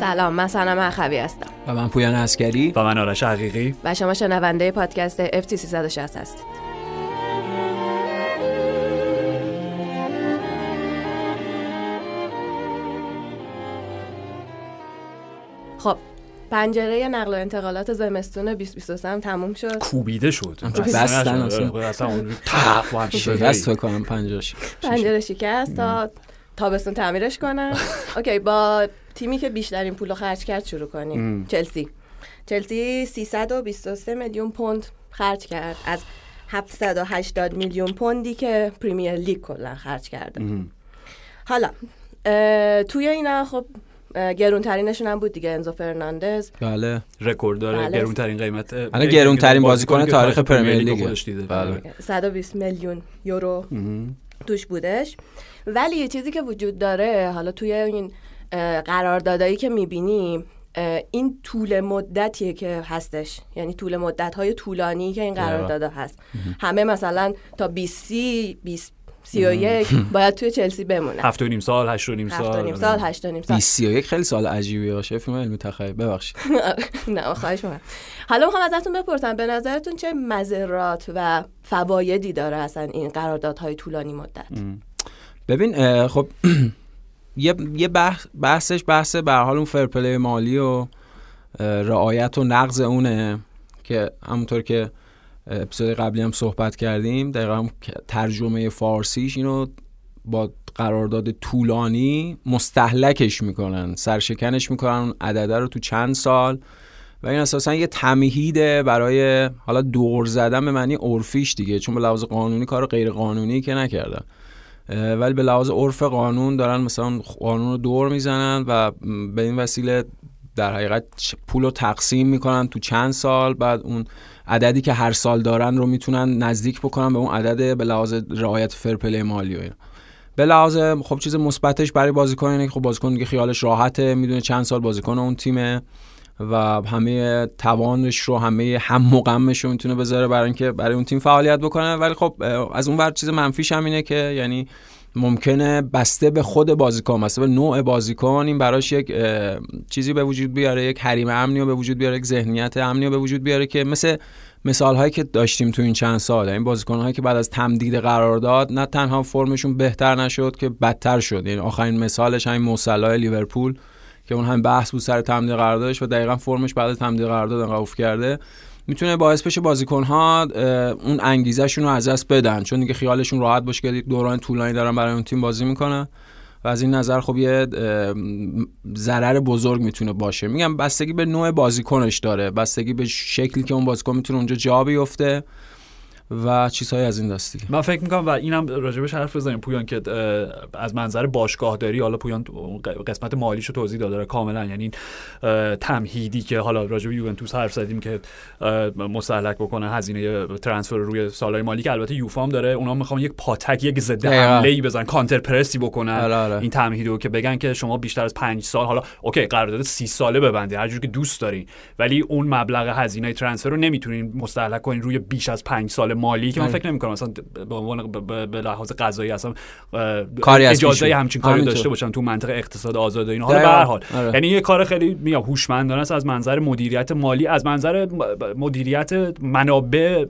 سلام من سنم اخوی هستم. و من پویان اسکری و من آرش حقیقی. و شما شنونده پادکست FT 360 هستید. خب پنجره نقل و انتقالات زمستون 2023 هم تموم شد. کوبیده شد. بستن اصلا. اصلا اون تق و همچین شکست چیزایی. فکر کنم پنجاش پنجره شکست تا تابستون تعمیرش کنن. okay با تیمی که بیشترین پول رو خرج کرد شروع کنیم. چلسی. چلسی 323 میلیون پوند خرج کرد. از 780 میلیون پوندی که پریمیر لیگ کلا خرج کرده. حالا اه، توی اینا خب گرونترینشون هم بود دیگه انزو فرناندز. بله. رکورد داره بله. گرونترین قیمت الان گرونترین بازیکن که تاریخ پرمیر لیگ. خودش دیده. بله. 120 میلیون یورو توش بودش. ولی یه چیزی که وجود داره حالا توی این قراردادایی که می‌بینیم این طول مدتیه که هستش. یعنی طول مدت های طولانی که این قراردادها هست. همه مثلا تا 20 سی 20 31 باید توی چلسی بمونه. هفت و نیم سال هشت و نیم هفت سال. و نیم سال هشت و نیم سال. 21 خیلی سال عجیبی باشه. فیلم علمی تخیل. ببخشید. نه خواهش می‌کنم. حالا می‌خوام ازتون بپرسم به نظرتون چه مذرات و فوایدی داره اصلا این قراردادهای طولانی مدت؟ ببین خب یه یه بحث بحثش بحث به حال اون فرپلی مالی و رعایت و نقض اونه که همونطور که اپیزود قبلی هم صحبت کردیم دقیقا هم ترجمه فارسیش اینو با قرارداد طولانی مستحلکش می‌کنن سرشکنش می‌کنن اون عدده رو تو چند سال و این اساسا یه تمهیده برای حالا دور زدن به معنی عرفیش دیگه چون به لحاظ قانونی کار غیر قانونی که نکردن. ولی به لحاظ عرف قانون دارن مثلا قانون رو دور می‌زنن و به این وسیله در حقیقت پول رو تقسیم می‌کنن تو چند سال. بعد اون عددی که هر سال دارن رو می‌تونن نزدیک بکنن به اون عدد به لحاظ رعایت فرپلی مالی و اینا. به لحاظ خب چیز مثبتش برای بازیکن اینه که خب بازیکن خیالش راحته می‌دونه چند سال بازیکن اون تیمه. و همه توانش رو همه هم و غمش رو می‌تونه بذاره برای اینکه برای اون تیم فعالیت بکنه. ولی خب از اون ور چیز منفیش هم اینه که یعنی ممکنه بسته به خود بازیکن بسته به نوع بازیکن این براش یک چیزی به وجود بیاره یک حریم امنی رو به وجود بیاره یک ذهنیت امنی رو به وجود بیاره که مثل مثال هایی که داشتیم تو این چند سال. این بازیکن هایی که بعد از تمدید قرارداد نه تنها فرمشون بهتر نشد که بدتر شد. یعنی آخرین مثالش همین موسلا لیورپول. که اون هم بحث بود سر تمدید قراردادش و دقیقا فرمش بعد از تمدید قرارداد انقدر افت کرده. می‌تونه باعث بشه بازیکن ها اون انگیزشون رو از دست بدن. چون دیگه خیالشون راحت باشه که دوران طولانی دارن برای اون تیم بازی می‌کنن. و از این نظر خب یه ضرر بزرگ می‌تونه باشه. میگم بستگی به نوع بازیکنش داره. بستگی به شکلی که اون بازیکن می‌تونه اونجا جا بیفته. و چیزهای از این دستی من فکر می‌کنم و اینم راجبش حرف بزنیم. پویان که از منظر باشگاه داری حالا پویان قسمت مالیشو توضیح داده کاملا. یعنی تمهیدی که حالا راجب یوونتوس حرف زدیم که اه، مستهلک بکنه هزینه ترانسفر روی سالهای مالی که البته یوفام داره. اونا می‌خوان یک پاتک یک ضد. حمله ای بزنن کانتر پرسی بکنن. آره، آره. این تمهیدو که بگن که شما بیشتر از پنج سال حالا اوکی قرارداد سی ساله ببندید هر جور که دوست دارین ولی اون مبلغ هزینه ترانسفر رو نمی‌تونین مستهلک کنین روی بیش از پنج سال مالی که من آره. فکر نمی‌کنم مثلا به عنوان به- لحاظ قضایی اصلا کاری از اجازه همچین کاری. داشته باشن تو منطقه اقتصاد آزاد و اینا حالا به. هر حال آره. یعنی یه کار خیلی میگم هوشمندانه است از منظر مدیریت مالی از منظر مدیریت منابع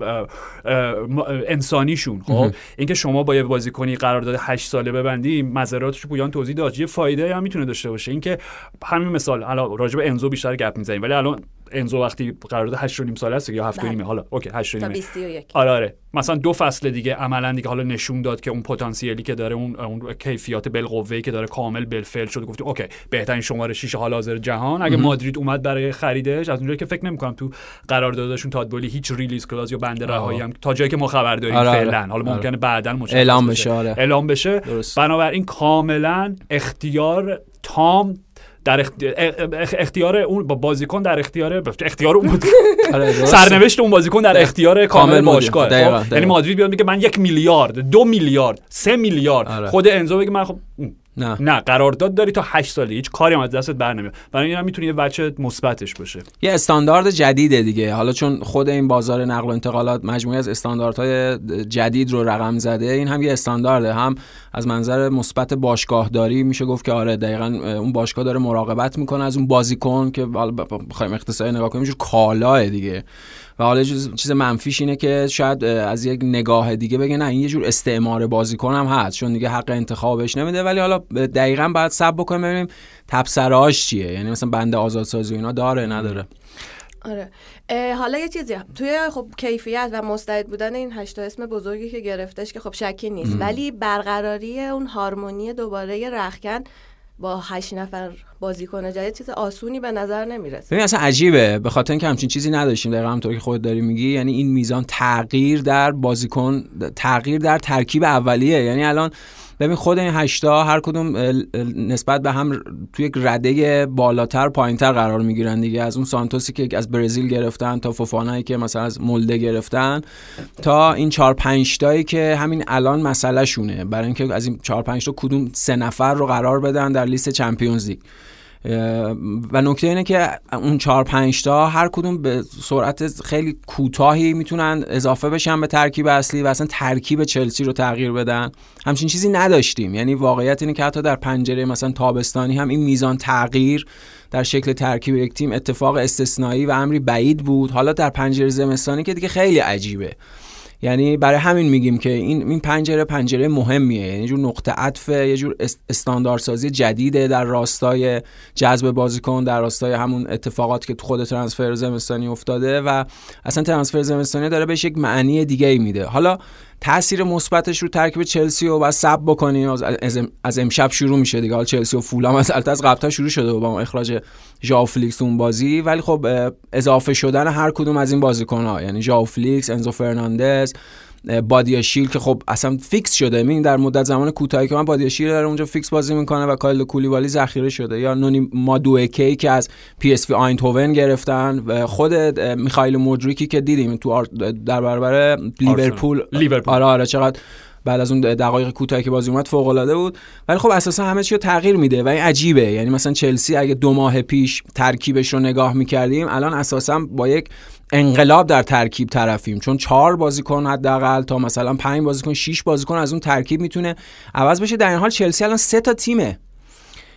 انسانیشون خب اینکه شما با یه بازیکنی قرارداد 8 ساله ببندی مضراتش رو پویان توضیح داد یه فایده هم می‌تونه داشته باشه اینکه همین مثال حالا راجع به انزو بیشتر گپ می‌زنیم ولی الان انزو وقتی قرارداد 8 و نیم ساله است یا 7 و بله. نیمه. حالا okay 8 و تا نیمه. 21 آره آره. مثلا دو فصل دیگه عملا دیگه حالا نشون داد که اون پتانسیلی که داره اون اون کیفیات بالقوه که داره کامل بالفعل شده. گفتیم okay بهترین شماره 6 حال حاضر جهان. اگه مادرید اومد برای خریدش از اونجایی که فکر نمی‌کنم تو قراردادشون تادبولی هیچ ریلیز کلاز یا بند رهایی هم تا جایی که ما خبر داریم آره، آره. فعلا. حالا آره. ممکنه بعدا مشخص اعلام بشه، آره. اعلام بشه. درست. بنابراین کاملا اختیار تام در اخت- اخ- اختیار اون با بازیکن در اختیار اختیار اون آره،. سرنوشت اون بازیکن در اختیار کامل. باشگاه. یعنی مادرید بیاد میگه من یک میلیارد دو میلیارد سه میلیارد آره. خود انزو بگه من خب نه. نه قرارداد داری تا 8 سال هیچ کاری هم از دستت بر نمیاد. برای این هم می‌تونه یه بچه مثبتش باشه. یه استاندارد جدیده دیگه. حالا چون خود این بازار نقل و انتقالات مجموعه از استانداردهای جدید رو رقم زده این هم یه استاندارده. هم از منظر مثبت باشگاهداری میشه گفت که آره دقیقا اون باشگاه داره مراقبت می‌کنه از اون بازیکن که بخوایم اقتصادی نگاه کنیم کالاه دیگه. و حالا چیز منفیش اینه که شاید از یک نگاه دیگه بگه نه این یه جور استعمار بازیکن هم هست چون دیگه حق انتخابش نمیده. ولی حالا دقیقا باید سب بکنیم ببینیم تبصراش چیه. یعنی مثلا بند آزادسازی اینا داره نداره. آره. حالا یه چیزی توی خب کیفیت و مستعد بودن این هشتا اسم بزرگی که گرفتش که خب شکی نیست. ولی برقراری اون هارمونی دوباره رخکن با هشت نفر بازیکن جدید چیز آسونی به نظر نمی‌رسه. ببین اصلا عجیبه. به خاطر اینکه همچین چیزی نداشتیم. دقیقا همونطور که خودت داری میگی. یعنی این میزان تغییر در بازیکن تغییر در ترکیب اولیه. یعنی الان ببین خود این هشتا هر کدوم نسبت به هم توی یک رده بالاتر پایینتر قرار می‌گیرن دیگه. از اون سانتوسی که از برزیل گرفتن تا فوفانایی که مثلا از مولده گرفتن تا این چهار پنج تایی که همین الان مسئله شونه برای اینکه از این چهار پنج تا کدوم سه نفر رو قرار بدن در لیست چمپیونز لیگ. و نکته اینه که اون چهار پنج تا هر کدوم به سرعت خیلی کوتاهی می‌تونن اضافه بشن به ترکیب اصلی و اصلا ترکیب چلسی رو تغییر بدن. همچین چیزی نداشتیم. یعنی واقعیت اینه که حتی در پنجره مثلا تابستانی هم این میزان تغییر در شکل ترکیب یک تیم اتفاق استثنایی و امری بعید بود. حالا در پنجره زمستانی که دیگه خیلی عجیبه. یعنی برای همین میگیم که این این پنجره پنجره مهمیه. یعنی جور نقطه عطف یه جور استانداردسازی جدیده در راستای جذب بازیکن در راستای همون اتفاقات که تو خود ترانسفر زمستانی افتاده و اصلا ترانسفر زمستانی داره بهش یک معنی دیگه ای میده. حالا تاثیر مثبتش رو ترکیب چلسی و بعد سب بکنیم از, از امشب شروع میشه دیگه. حالا چلسی و فولام از از قبل شروع شده با اخراج ژائو فلیکس اون بازی. ولی خب اضافه شدن هر کدوم از این بازیکن ها یعنی ژائو فلیکس انزو فرناندز بادیاشیل که خب اصلا fix شده. این در مدت زمان کوتاهی که من بادیاشیل داره اونجا fix بازی می‌کنه و کالیدو کولیبالی ذخیره شده. یا نونی مادوئکی که از پی اس وی آیندهوون گرفتن و خود میخائیل مودریکی که دیدیم تو در برابر لیورپول. لیورپول. آره آره چقدر بعد از اون دقایق کوتاهی که بازی اومد فوق العاده بود. ولی خب اساسا همه چی رو تغییر میده و این عجیبه. یعنی مثلا چلسی اگه دو ماه پیش ترکیبش رو نگاه می‌کردیم الان اساسا با یک انقلاب در ترکیب طرفیم. چون چهار بازیکن حداقل تا مثلا پنج بازیکن شش بازیکن از اون ترکیب می‌تونه عوض بشه. در این حال چلسی الان سه تا تیمه.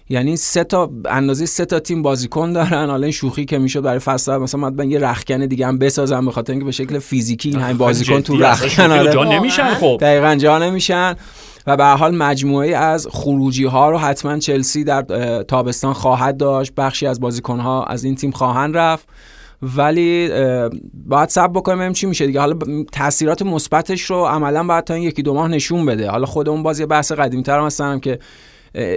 یعنی سه تا اندازه سه تا تیم بازیکن دارن. حالا این شوخی که می‌شد برای فصل مثلا من یه رخکن دیگه هم بسازم به خاطر اینکه به شکل فیزیکی این همین بازیکن تو رخکن آره. جا نمیشن خب. دقیقاً جا نمیشن. و به حال مجموعه از خروجی ها رو حتما چلسی در تابستان خواهد داشت. بخشی از بازیکن ها از این تیم خواهند رفت. ولی باید سب بکنیم چی میشه دیگه. حالا تاثیرات مثبتش رو عملا باید تا این یکی دو ماه نشون بده. حالا خودمون باز یه بحث قدیمی تر هستم که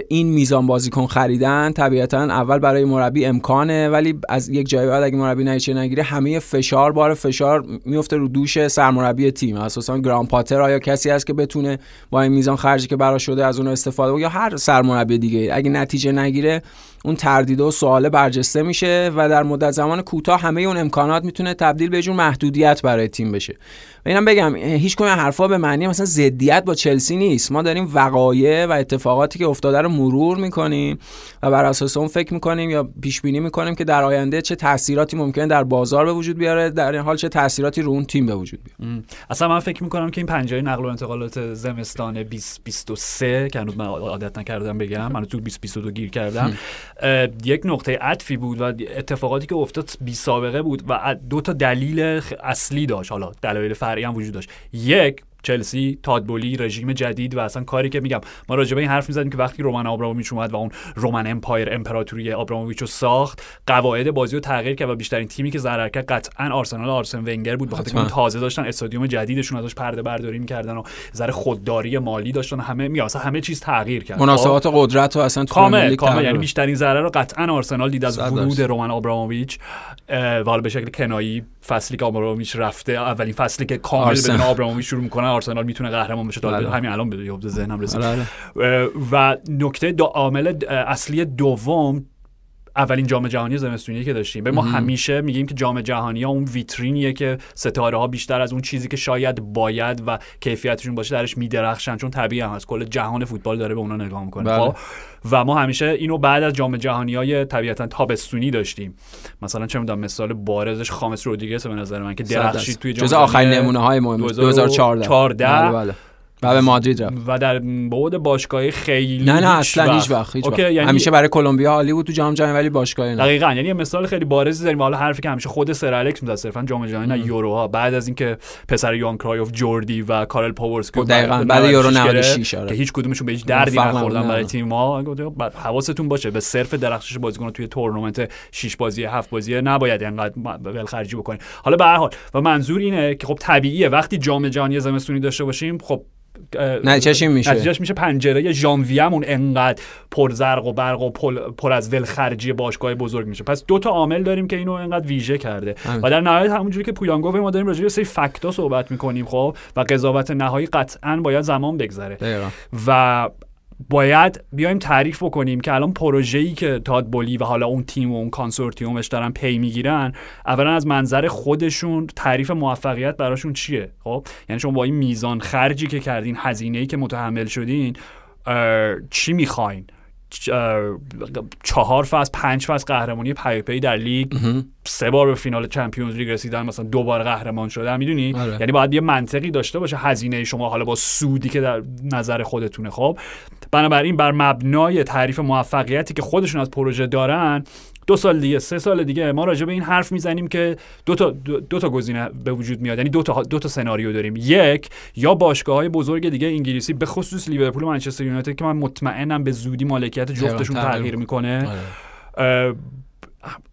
این میزان بازیکن خریدن طبیعتا اول برای مربی امکانه ولی از یک جای بعد اگه مربی نتیجه نگیره همه فشار بار فشار میفته رو دوش سرمربی تیم. اساسا گرام پاتر آیا کسی هست که بتونه با این میزان خرجی که برا شده از اون استفاده یا هر سرمربی دیگه اگه نتیجه نگیره اون تردید و سواله برجسته میشه و در مدت زمان کوتاه همه اون امکانات می‌تونه تبدیل به جور محدودیت برای تیم بشه. و اینم بگم هیچ کنه حرفا به معنی مثلا ضدیت با چلسی نیست. ما داریم وقایع و اتفاقاتی که افتاده رو مرور می‌کنیم و بر اساس اون فکر می‌کنیم یا پیش بینی می‌کنیم که در آینده چه تاثیراتی ممکنه در بازار به وجود بیاره در این حال چه تاثیراتی رو اون تیم به وجود بیاره. اصلا من فکر می‌کنم که این پنجره نقل و انتقالات زمستان 2023 که هنوز من عادت نکردم بگم من تو 2022 گیر کردم یک نقطه عطفی بود و اتفاقاتی که افتاد بی سابقه بود و دو تا دلیل اصلی داشت. حالا دلایل فرعی هم وجود داشت. یک چلسی تادبولی رژیم جدید و اصلا کاری که میگم. ما راجع به این حرف می‌زدیم که وقتی رومن آبراموویچ اومد و اون رومن امپایر امپراتوری آبراموویچ رو ساخت قواعد بازی رو تغییر کرد و بیشترین تیمی که ضرر کرد قطعا آرسنال آرسن ونگر بود. بخاطر اینکه تازه داشتن استادیوم جدیدشون ازش پرده برداری می‌کردن و ذره خودداری مالی داشتن. همه میگم اصلا همه چیز تغییر کرد. مناسبات خب؟ قدرت و اصلا کامل کامل. یعنی بیشترین ضرر رو قطعا آرسنال دید از ورود رومن آبراموویچ و به شکل کنایی فصلی که آبراموویچ رفته اولین فصلی که کامل بدون آبراموویچ شروع می‌کنه آرسنال می‌تونه قهرمان بشه تا بله. همین الان به ذهنم رسید بله. و نکته دو عامل اصلی دوم اولین جام جهانی زمستونی که داشتیم. به ما همیشه میگیم که جام جهانی ها اون ویترینیه که ستاره ها بیشتر از اون چیزی که شاید باید و کیفیتشون باشه درش میدرخشن چون طبیعی هم هست. کل جهان فوتبال داره به اونا نگاه می‌کنه. بله. خب؟ و ما همیشه اینو بعد از جام جهانی های طبیعتا تابستونی داشتیم. مثلا چه می‌دونم مثال بارزش خامس رودریگز به نظر من که درخشید توی جام جز آخرین نمونه های مهم 2014 2014 بله بله. و به مادرید رفت. و در بعد باشگاهی خیلی نه نه اصلا هیچ وقت هیچ وقت. okay، یعنی همیشه برای کلمبیا عالی بود تو جام جهانی ولی باشگاهی نه. دقیقا یعنی یه مثال خیلی بارزی داریم. حالا حرفی که همیشه خود سر الکس می‌زد صرفا جام جهانی نه یوروها. بعد از اینکه پسر یوهان کرایوف جوردی و کارل پوبورسکی خب دقیقاً، بعد- یورو 96 96 گرفت آره. که هیچ کدومشون به هیچ دردی نخوردن. برای تیم ها حواستون باشه به صرف درخشش بازیکن توی تورنمنت 6 بازی 7 بازی نباید اینقدر ولخرجی بکنید حالا به هر حال و منظور اینه که خب طبیعیه. وقتی جام جهانی زمستونی داشته باشیم خب نتیجهش این میشه. نتیجهش میشه پنجره ژانویه‌مون انقدر پر زرق و برق و پر, پر از ولخرجی باشگاه بزرگ میشه پس دو تا عامل داریم که اینو انقدر ویژه کرده. و در نهایت همونجوری که پویان گفت ما داریم راجع به سری fact ا صحبت می‌کنیم خب و قضاوت نهایی قطعا باید زمان بگذره. و باید بیایم تعریف بکنیم که الان پروژه‌ای که تاد بولی و حالا اون تیم و اون consortium ش دارن پی می‌گیرن اولا از منظر خودشون تعریف موفقیت براشون چیه؟ خب یعنی شما با این میزان خرجی که کردین هزینه‌ای که متحمل شدین چی می‌خواین؟ چهار فصل پنج فصل قهرمانی پیاپی در لیگ. سه بار به فینال چمپیونز لیگ رسیدن مثلا دو بار قهرمان شدن می‌دونی؟ آره. یعنی باید یه منطقی داشته باشه هزینه شما حالا با سودی که در نظر خودتونه. خب بنابراین بر مبنای تعریف موفقیتی که خودشون از پروژه دارن دو سال دیگه سه سال دیگه ما راجع به این حرف می‌زنیم که دو تا دو, دو تا گزینه به وجود میاد. یعنی دو تا دو تا سناریو داریم. یک یا باشگاه های بزرگ دیگه انگلیسی به خصوص لیورپول و منچستر یونایتد که من مطمئنم به زودی مالکیت جفتشون تغییر می‌کنه. آره.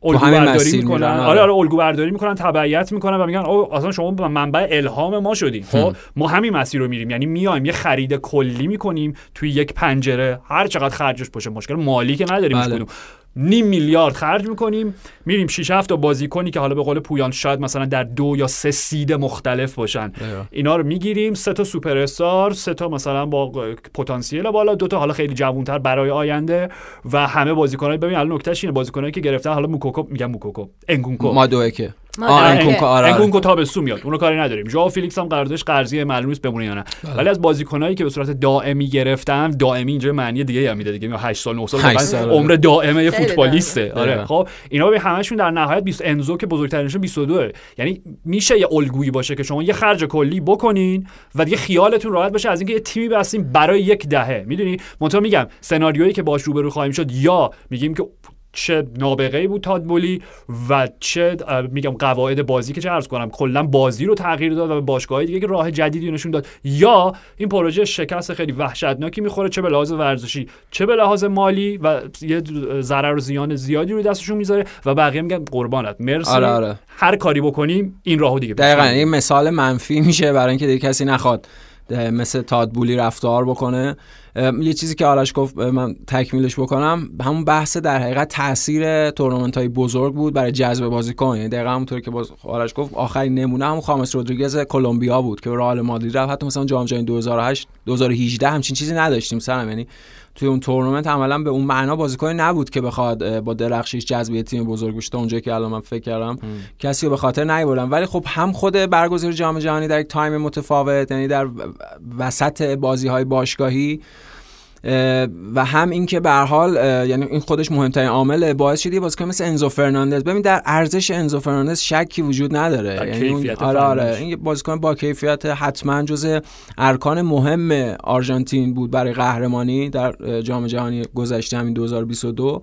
الگو همین برداری می‌کنن. آره آره. آره الگو برداری می‌کنن تبعیت می‌کنن و میگن او اصلا شما منبع الهام ما شدین. خب ما همین مسیر رو میریم. یعنی میایم یه خرید کلی می‌کنیم توی یک پنجره. هر چقدر خرجش باشه مشکل مالی که نداریم بله. نیم میلیارد خرج می‌کنیم. میریم 6 7 تا بازیکنی که حالا به قول پویان شاید مثلا در دو یا سه سید مختلف باشن. اینا رو می‌گیریم. سه تا سوپر استار سه تا مثلا با پتانسیل بالا دو تا حالا خیلی جوانتر برای آینده و همه بازیکنای ببین الان نکتهش اینه بازیکنایی که گرفتن حالا موکوکو میگم موکوکو انکونکو. مادوئکه که ما آه. انکونکو آره آره. انکونکو تابستون میاد. اونو کاری نداریم. ژائو فیلیکس هم قراردادش قرضی معلوم نیست بمونه یا نه. بله. ولی از بازیکنایی که به صورت دائمی گرفتن دائمی اینجا معنی دیگه هم میده دیگه. 8 سال 9 سال. عمر دائمه یه فوتبالیسته. آره. خب اینا به همشون در نهایت 20 انزو که بزرگترینشون 22 یعنی میشه یه الگویی باشه که شما یه خرج کلی بکنین و دیگه خیالتون راحت باشه از اینکه یه تیمی بستیم برای یک دهه. می‌دونی؟ منتها میگم سناریویی که باش روبرو خواهیم شد یا میگیم که چه نابغه بود تادبولی و چه میگم قواعد بازی که چه عرض کنم کلا بازی رو تغییر داد و به باشگاه‌های دیگه که راه جدیدی نشون داد. یا این پروژه شکست خیلی وحشتناکی می‌خوره چه به لحاظ ورزشی چه به لحاظ مالی و یه ضرر و زیان زیادی رو دستشون می‌ذاره و بقیه میگن قربانت. مرسی. آره آره. هر کاری بکنیم این راهو دیگه دقیقا. این مثال منفی میشه برای اینکه دیگه کسی نخواد مثل تادبولی رفتار بکنه. یه چیزی که آرش گفت من تکمیلش بکنم. همون بحث در حقیقت تاثیر تورنمنت های بزرگ بود برای جذب بازیکن. یعنی دقیقا همونطور که باز آرش گفت آخرین نمونه همون خامس رودریگز کلمبیا بود که رئال مادرید رفت. حتی مثلا جام جهانی 2008 2018 همچین چیزی نداشتیم سرم. یعنی توی اون تورنمنت عملا به اون معنا بازیکن نبود که بخواد با درخشش جذب تیم بزرگ بشه. تا اونجایی که الان من فکر کردم کسی رو به خاطر نیبردم. ولی خب هم خود برگزاری جام جهانی در یک time متفاوت یعنی در وسط بازی های باشگاهی اه، و هم اینکه به هر حال یعنی این خودش مهمترین عامل باعث شد یه بازیکن مثل انزو فرناندز. ببین در ارزش انزو فرناندز شکی وجود نداره. یعنی اون- آره آره. این بازیکن با کیفیت حتما جز ارکان مهم آرژانتین بود برای قهرمانی در جام جهانی گذشته همین 2022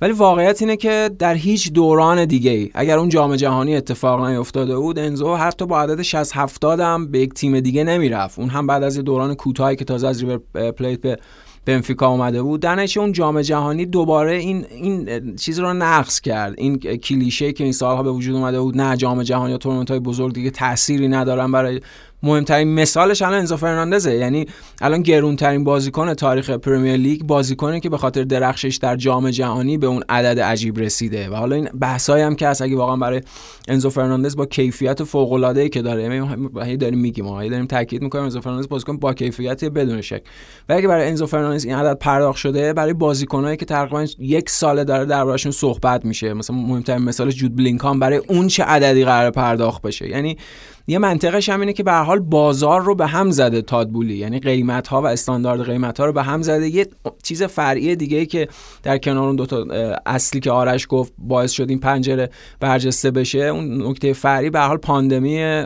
ولی واقعیت اینه که در هیچ دوران دیگه ای اگر اون جام جهانی اتفاق نیفتاده بود انزو حتی با عدد 60 70 هم به یک تیم دیگه نمی‌رفت. اون هم بعد از یه دوران کوتاهی که تازه از ریور پلیت به بنفیکا اومده بود. نتیجه اون جام جهانی دوباره این این چیز رو نقض کرد. این کلیشه که این سالها به وجود اومده بود نه جام جهانی یا تورنمنت های بزرگ دیگه تأثیری ندارن برای مهمترین مثالش الان انزو فرناندزه. یعنی الان گرونترین بازیکن تاریخ پریمیر لیگ بازیکنی که به خاطر درخشش در جام جهانی به اون عدد عجیب رسیده. و حالا این بحثایی هم که هست اگه واقعا برای انزو فرناندز با کیفیت فوق العاده که داره. یعنی داریم میگیم ما داریم تاکید می‌کنیم انزو فرناندز بازیکن با کیفیت بدون شک. و اگه برای انزو فرناندز این عدد پرداخت شده برای بازیکنایی که تقریبا یک سال داره دربارشون صحبت میشه. مثلا مهمترین مثال جود بلینگام برای اون چه عددی قرار پرداخت بشه. یعنی یه منطقش هم اینه که به حال بازار رو به هم زده تاد بولی یعنی قیمت ها و استاندارد قیمت ها رو به هم زده. یه چیز فرعی دیگه که در کنار اون دوتا اصلی که آرش گفت باعث شد این پنجره برجسته بشه اون نکته فرعی به حال پاندمی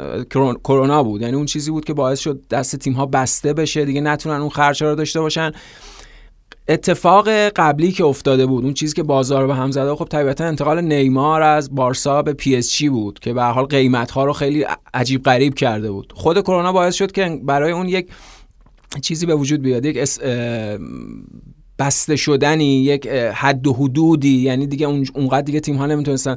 کرونا بود. یعنی اون چیزی بود که باعث شد دست تیم ها بسته بشه. دیگه نتونن اون خرجه رو داشته باشن. اتفاق قبلی که افتاده بود اون چیزی که بازار رو به هم زده خب طبیعتا انتقال نیمار از بارسا به پی اس جی بود که به حال قیمت ها رو خیلی عجیب غریب کرده بود. خود کرونا باعث شد که برای اون یک چیزی به وجود بیاد یک بسته شدنی یک حد و حدودی. یعنی دیگه اونقدر دیگه تیم ها نمی‌تونستن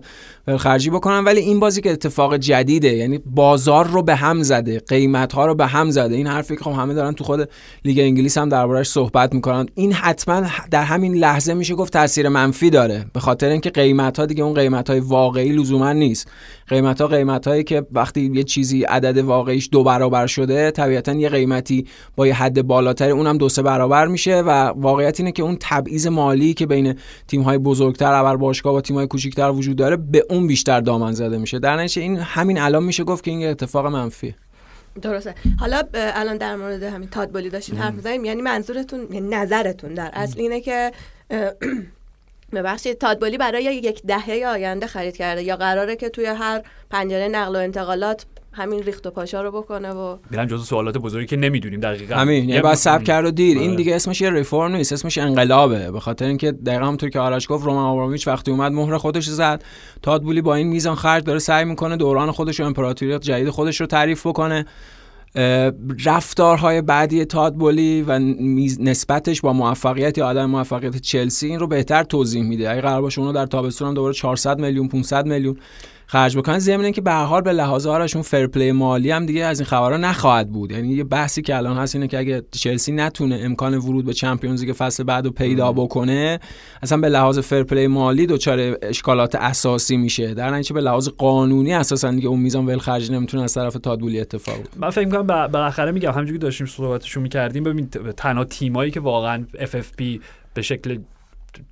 خرجی بکنن. ولی این بازی که اتفاق جدیده یعنی بازار رو به هم زده قیمت ها رو به هم زده. این حرفی که خب همه دارن تو خود لیگ انگلیس هم دربارش صحبت می‌کنن. این حتما در همین لحظه میشه گفت تاثیر منفی داره. به خاطر اینکه قیمت ها دیگه اون قیمت های واقعی لزوما نیست. قیمت ها قیمت هایی که وقتی یه چیزی عدد واقعیش دو برابر شده طبیعتا یه قیمتی با یه حد بالاتر اونم دو سه برابر میشه و واقعیت اینه که اون تبعیض مالی که بین تیم های بزرگتر ابر باشگاه و تیم های کوچیکتر وجود داره به اون بیشتر دامن زده میشه. در نتیجه این همین الان میشه گفت که این اتفاق منفی درسته. حالا الان در مورد همین تادبالی داشتین حرف می‌زنیم. یعنی منظورتون یعنی نظرتون در اصل اینه که ببخشید تادبالی برای یک دهه آینده خرید کرده یا قراره که توی هر پنجره نقل و انتقالات همین ریخت و پاشا رو بکنه و میرم جزو سوالات بزرگی که نمی‌دونیم دقیقا. همین یعنی بعد سب کرد و دیر. این آره. دیگه اسمش یه ریفورم نیست اسمش انقلابه. به خاطر اینکه دقیقا همونطور که آرش گفت رومان آبراموویچ وقتی اومد مهر خودش زد. تادبولی با این میزان خرج داره سعی می‌کنه دوران خودش و امپراتوریات جدید خودش رو تعریف بکنه. رفتارهای بعدی تادبولی و نسبتش با موفقیت یا عدم موفقیت چلسی این رو بهتر توضیح میده. اگه قرار باشه اونو در تابستون هم دوباره 400 میلیون 500 میلیون خرج بکنن ضمن که به حال به لحاظ آرشون فرپلی مالی هم دیگه از این خبرها نخواهد بود. یعنی یه بحثی که الان هست اینه که اگه چلسی نتونه امکان ورود به چمپیونز لیگ فصل بعد رو پیدا بکنه اصلا به لحاظ فرپلی مالی دچار اشکالات اساسی میشه. در نتیجه به لحاظ قانونی اساسا دیگه اون میزان ول خرج نمی‌تونه از طرف تاد بولی اتفاق من فکر می‌کنم بالاخره میگم همونجوری داشتیم صحبتشو می‌کردیم ببین تنها تیمایی که واقعا FFP به شکل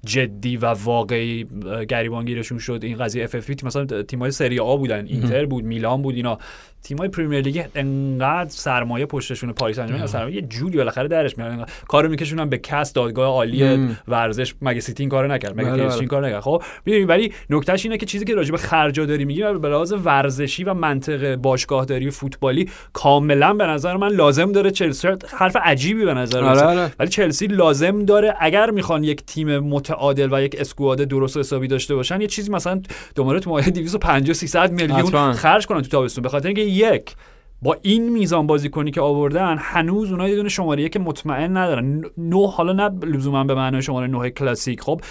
جدی و واقعی گریبانگیرشون شد. این قضیه FF مثلا تیم‌های سری آ بودن. اینتر بود میلان بود اینا. تیمای پریمیر لیگ انقدر سرمایه پشتشون پاریس انجام سرمایه یه جوری بالاخره درش میاد. کارو میکشونن به CAS دادگاه عالی ورزش. مگه سیتی این کارو نکرد؟ مگه بله، این کارو نکرد؟ خب ببین ولی نکتهش اینه که چیزی که راجع به خرجا داری میگی به لحاظ ورزشی و منطق باشگاهداری و فوتبالی کاملا به نظر من لازم داره چلسی حرف عجیبی به نظر آره، آره. ولی چلسی لازم داره اگر می‌خوان یک تیم متعادل و یک squad درست حسابی داشته باشن یه چیزی مثلا دوباره تو مایه 250 300 میلیون خرج کنن تو تابستون. به خاطر اینکه یک. با این میزان بازیکنی که آوردن هنوز اونها یه دونه شماره که مطمئن ندارن. نه حالا نه لزوما به معنای شماره نه کلاسیک. خب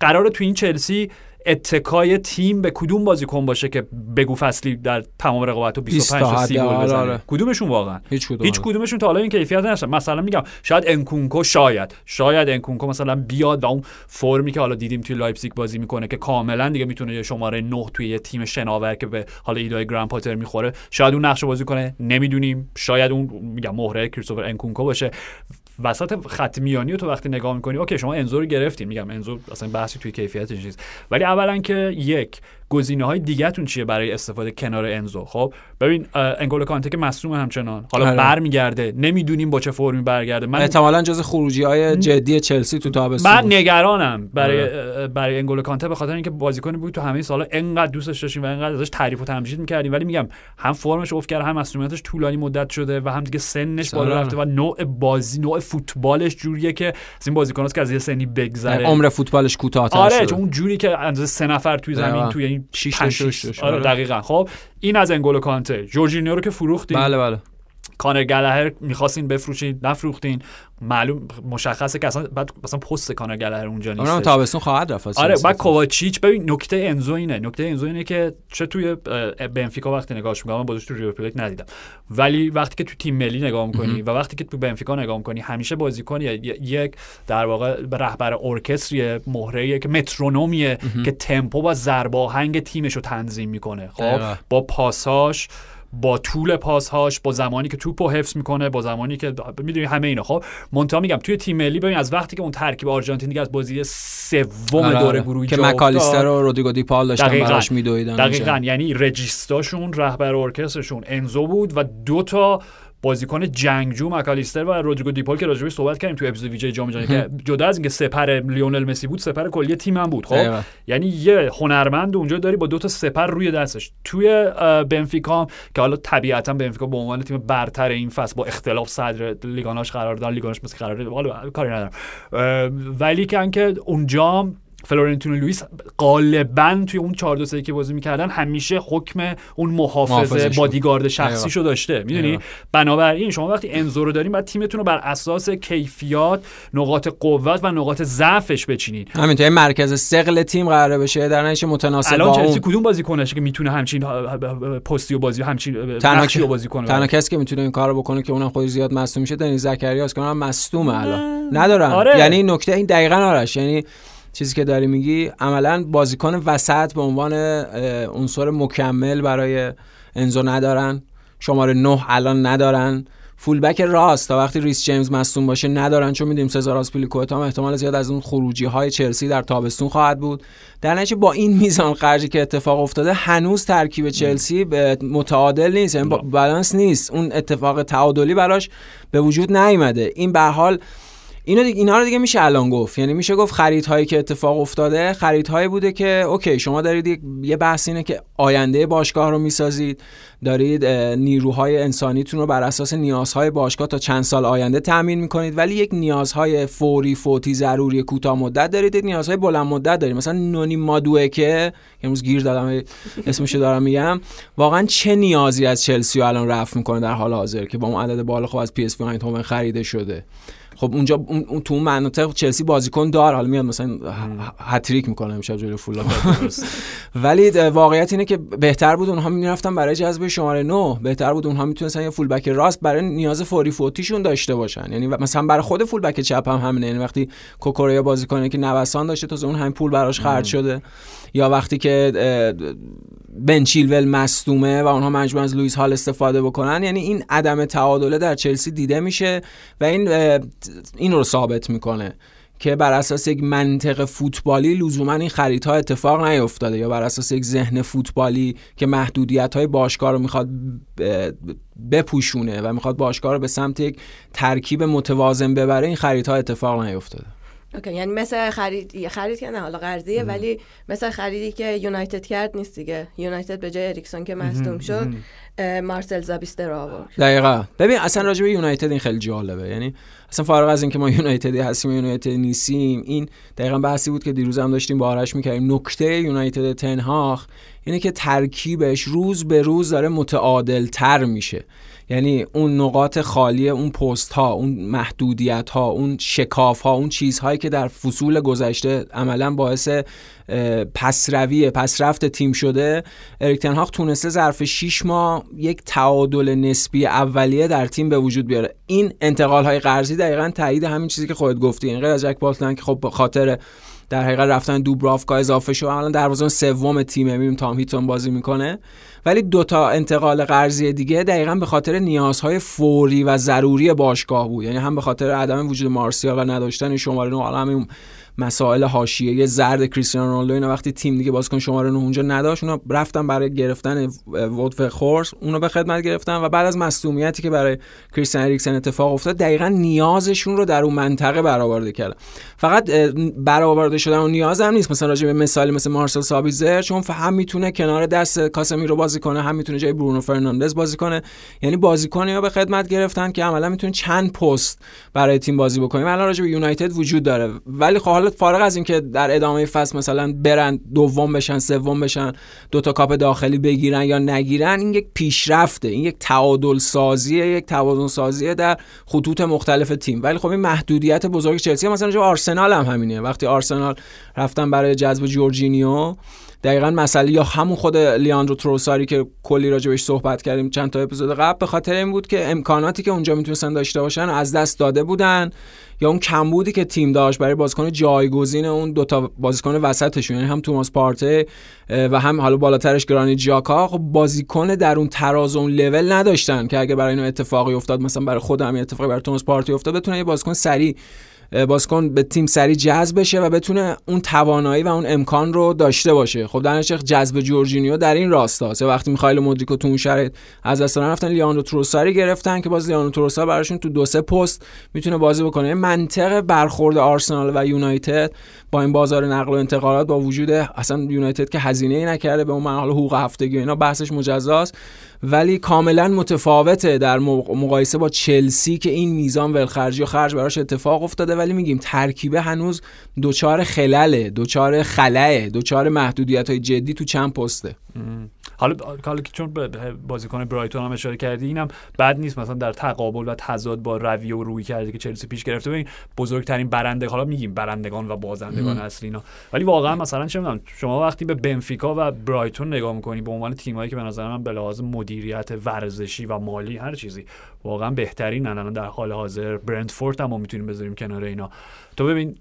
قراره تو این چلسی اتکای تیم به کدوم بازیکن باشه که بگو فصلی در تمام رقابتا 25 تا 30 گل بزنه؟ آره. کدومشون واقعا؟ هیچ, کدوم. هیچ کدومشون تا حالا این کیفیت نداشتن مثلا میگم شاید انکونکو شاید شاید انکونکو مثلا بیاد و اون فرمی که حالا دیدیم توی لایپزیگ بازی می‌کنه که کاملا دیگه می‌تونه یه شماره 9 توی یه تیم شناور که به حالا ایدای گرند پاتر می‌خوره شاید اون نقش بازی کنه. نمی‌دونیم. شاید اون میگم مهره کریستوفر انکونکو باشه. وسط خط میانی تو وقتی نگاه می‌کنی اوکی شما انزو رو گرفتین میگم انزو اصلا بحثی توی کیفیتش نیست. ولی اولا که یک گزینه های دیگهتون چیه برای استفاده کنار انزو؟ خب ببین انگولو کانته که مصدوم همچنان. حالا آره. برمیگرده. نمی‌دونیم با چه فرمی برگرده. من احتمالاً جز خروجی های جدی چلسی تو تابستون من نگرانم برای آره. برای انگولو کانته به خاطر اینکه بازیکنی بود تو همه سالا انقدر دوستش داشتیم و انقدر ازش تعریف و تمجید می‌کردیم. ولی میگم هم فرمش افت کرده هم مسئولیتش طولانی مدت شده و هم دیگه سنش بالا رفته و نوع بازی نوع فوتبالش جوریه که از این بازیکناست که از یه سنی بگذره. عمر فوتبالش کوتاه‌تر آره چون اون جوری که اندازه سه نفر توی زمین توی 6 آره،, آره دقیقاً. خب این از انگولو کانته. جورجینیو رو که فروختیم. بله بله. کانر گلهر می‌خواستین بفروشین نفروختین. معلوم مشخصه که اصلا بعد مثلا پست کانر گلهر اونجا نیست آره تابستون خواهد رفت. آره بعد کوواچیچ ببین نکته انزو اینه نکته انزو اینه که چه توی بنفیکا وقتی نگاهش می‌کنم بازیش تو ریور پلیت ندیدم. ولی وقتی که تو تیم ملی نگاه می‌کنی و وقتی که تو بنفیکا نگاه می‌کنی همیشه بازیکن یک در واقع رهبر ارکستری مهره که مترونومیه که تمپو و ضرب آهنگ تیمش رو تنظیم می‌کنه. خب با پاساش با طول پاسهاش با زمانی که توپو حفظ می‌کنه با زمانی که می‌دونی همه اینا. خب منتها میگم توی تیم ملی ببین از وقتی که اون ترکیب آرژانتین دیگه از بازی سوم آره دور گروهی که مکالیستر و رودریگو دیپال داشتن براش میدویدن دقیقاً. یعنی regista شون رهبر ارکسترشون انزو بود و دو تا بازیکن جنگجو مکالیستر و رودریگو دیپول که راجبش صحبت کردیم تو اپیزود ویژه جام جهانی که جدا از اینکه سپر لیونل مسی بود سپر کلی تیم هم بود خب؟ یعنی یه هنرمند اونجا داری با دو تا سپر روی دستش. توی بنفیکا که حالا طبیعتا بنفیکا به عنوان تیم برتر این فصل با اختلاف صدر لیگا نوش قرار دارن لیگا نوش مثل قرار حالا کاری ندارم. ولی که اونجا فلورنتینو لوئیس غالبا توی اون 4 2 که بازی می‌کردن همیشه حکم اون محافظه بادیگارد شخصیشو داشته. می‌دونی؟ بنابراین شما وقتی انزو رو دارین بعد تیمتون رو بر اساس کیفیات نقاط قوت و نقاط ضعفش بچینید. همینطور مرکز ثقل تیم قراره بشه در نتیجه متناسب الان با اون کدوم بازیکنشه که می‌تونه همچین پستی و بازی همچین تنها بازی کنه. تنها کسی که می‌تونه این کارو بکنه که اونم خودش زیاد مصدوم میشه دنیز زکریاست که اونم مصدومه الان. ندارن آره. یعنی نکته این دقیقاً آرش یعنی چیزی که داری میگی عملا بازیکن وسط به عنوان عنصر مکمل برای انزو ندارن. شماره 9 الان ندارن. فولبک راست. تا وقتی ریس جیمز مصدوم باشه ندارن چون میدیم سزار آسپیلیکوتا هم احتمال زیاد از اون خروجی های چلسی در تابستون خواهد بود. در نتیجه با این میزان خرجی که اتفاق افتاده هنوز ترکیب چلسی به متعادل نیست. یعنی بالانس نیست. اون اتفاق تعادلی براش به وجود نیامده. این به حال اینو دیگه اینا رو دیگه میشه الان گفت. یعنی میشه گفت خریدهایی که اتفاق افتاده خریدهایی بوده که okay شما دارید یه بحث اینه که آینده باشگاه رو می‌سازید دارید نیروهای انسانیتون رو بر اساس نیازهای باشگاه تا چند سال آینده تامین می‌کنید ولی یک نیازهای فوری فوتی ضروری کوتاه مدت دارید یک نیازهای بلند مدت دارید. مثلا نونی مادوه که امروز گیر دادم اسمش دارم میگم. واقعا چه نیازی از چلسی الان رفع می‌کنه در حال حاضر که با اون عدد بالا خب از پی اس خریده شده؟ خب اونجا اون تو اون مناطق چلسی بازیکن داره. حالا میاد مثلا هتریک می‌کنه امشب جلوی فولام ولی واقعیت اینه که بهتر بود اونها می‌رفتن برای جذب شماره 9 بهتر بود اونها می‌تونستن یه فولبک راست برای نیاز فوری فوتیشون داشته باشن. یعنی مثلا برای خود فولبک چپ هم همینه. یعنی وقتی کوکوریا بازیکنه که نوسان داشته تا اون همین پول براش خرج شده. یا وقتی که بن چیلول مصدومه و اونها مجبور از لوئیس هال استفاده بکنن. یعنی این عدم تعادله در چلسی دیده میشه و این این رو ثابت می‌کنه که بر اساس یک منطق فوتبالی لزوما این خریدها اتفاق نیفتاده یا بر اساس یک ذهن فوتبالی که محدودیت های باشگاه رو می‌خواد بپوشونه و می‌خواد باشگاه رو به سمت یک ترکیب متوازن ببره این خریدها اتفاق نیفتاده. اوکی یعنی مثل خرید خرید که نه حالا قرضیه ولی مثل خریدی که یونایتد کرد نیست دیگه. یونایتد به جای اریکسون که مصدوم شد مارسل زابیستر رو آورد. دقیقا. ببین اصلا راجع به یونایتد این خیلی جالبه. یعنی اصلا فارغ از اینکه ما یونایتدی هستیم یونایتد نیستیم این دقیقا بحثی بود که دیروز هم داشتیم با آرش می‌کردیم. نکته یونایتد تنهاخ اینه که ترکیبش روز به روز داره متعادل تر میشه. یعنی اون نقاط خالی اون پست ها اون محدودیت ها اون شکاف ها اون چیزهایی که در فصول گذشته عملا باعث پسروی پسرفت تیم شده اریک تنهاق تونسته ظرف 6 ماه یک تعادل نسبی اولیه در تیم به وجود بیاره. این انتقال های قرضی دقیقا تایید همین چیزی که خودت گفتی. این غیر از جک بالتن که خب خاطر در حقیقت رفتن دوبرافکا اضافه شد. الان دروازه سوم تیمه می‌بینیم تام هیتون بازی می‌کنه. ولی دوتا انتقال قرضی دیگه دقیقا به خاطر نیازهای فوری و ضروری باشگاه بود. یعنی هم به خاطر عدم وجود مارسیا و نداشتن شماره نو همین مسائل حاشیه زرد کریستیانو رونالدو اینا وقتی تیم دیگه بازیکن شماره 9 اونجا نداشت اونا رفتن برای گرفتن وودف خورس اونو به خدمت گرفتن و بعد از مصونیتی که برای کریستیان اریکسن اتفاق افتاد دقیقا نیازشون رو در اون منطقه برآورده کردن. فقط برآورده شدن و نیاز هم نیست. مثلا راجع به مثالی مثل مارسل سابیتزر چون هم می‌تونه کنار دست کاسمیرو بازی کنه هم می‌تونه جای برونو فرناندز بازی کنه. یعنی بازیکنی به خدمت گرفتن که عملا می‌تونه چند پست برای تیم بازی بکنه. الان راجع به یونایتد وجود داره. ولی خب فارغ از اینکه در ادامه فصل مثلا برن دوم بشن سوم بشن دو تا کاپ داخلی بگیرن یا نگیرن این یک پیشرفته این یک تعادل سازیه یک توازن سازیه در خطوط مختلف تیم. ولی خب این محدودیت بزرگ چلسی مثلا جو آرسنال هم همینه. وقتی آرسنال رفتن برای جذب جورجینیو دقیقا مسئله یا همون خود لیاندرو تروساری که کلی راجبش صحبت کردیم چند تا اپیزود قبل به خاطر این بود که امکاناتی که اونجا می‌تونستن داشته باشن از دست داده بودن یا اون کمبودی که تیم داشت برای بازیکن جایگزین اون دوتا بازیکن وسطشون یعنی هم توماس پارته و هم حالا بالاترش گرانی جاکا خب بازیکن در اون تراز اون لول نداشتن که اگه برای اینو اتفاقی افتاد مثلا برای خودم اتفاقی برای توماس پارتی افتاد بتونه یه بازیکن سریع بازیکن به تیم سری جذب بشه و بتونه اون توانایی و اون امکان رو داشته باشه. خب در جذب جورجینیو در این راستا. وقتی میخایل مودریکو تو اون شرایط از دست رفتن لیاندرو تروساری گرفتن که باز لیاندرو تروسار براشون تو دو سه پست می‌تونه بازی بکنه. منطق برخورد آرسنال و یونایتد با این بازار نقل و انتقالات با وجود اصلا یونایتد که هزینه ای نکرده به اون حالا حقوق هفتگی اینا بحثش مجزاست. ولی کاملا متفاوته در مقایسه با چلسی که این میزان ولخرجی و خرج براش اتفاق افتاده. ولی میگیم ترکیبه هنوز دوچار خلاله دوچار خلاه دوچار محدودیت های جدی تو چند پسته. حالا حالا که چون بازیکن برایتون هم اشاره کردی اینم بد نیست مثلا در تقابل و تضاد با رویه و روی کرده که چلسی پیش گرفته. ببین بزرگترین برنده حالا میگیم برندگان و بازندگان اصلی اینا. ولی واقعا مثلا چه می‌دونم شما وقتی به بنفیکا و برایتون نگاه می‌کنی به عنوان تیمایی که به نظر من به لحاظ مدیریت ورزشی و مالی هر چیزی واقعا بهترین الان در حال حاضر برندفورد هم می‌تونیم بذاریم کنار اینا. تو ببین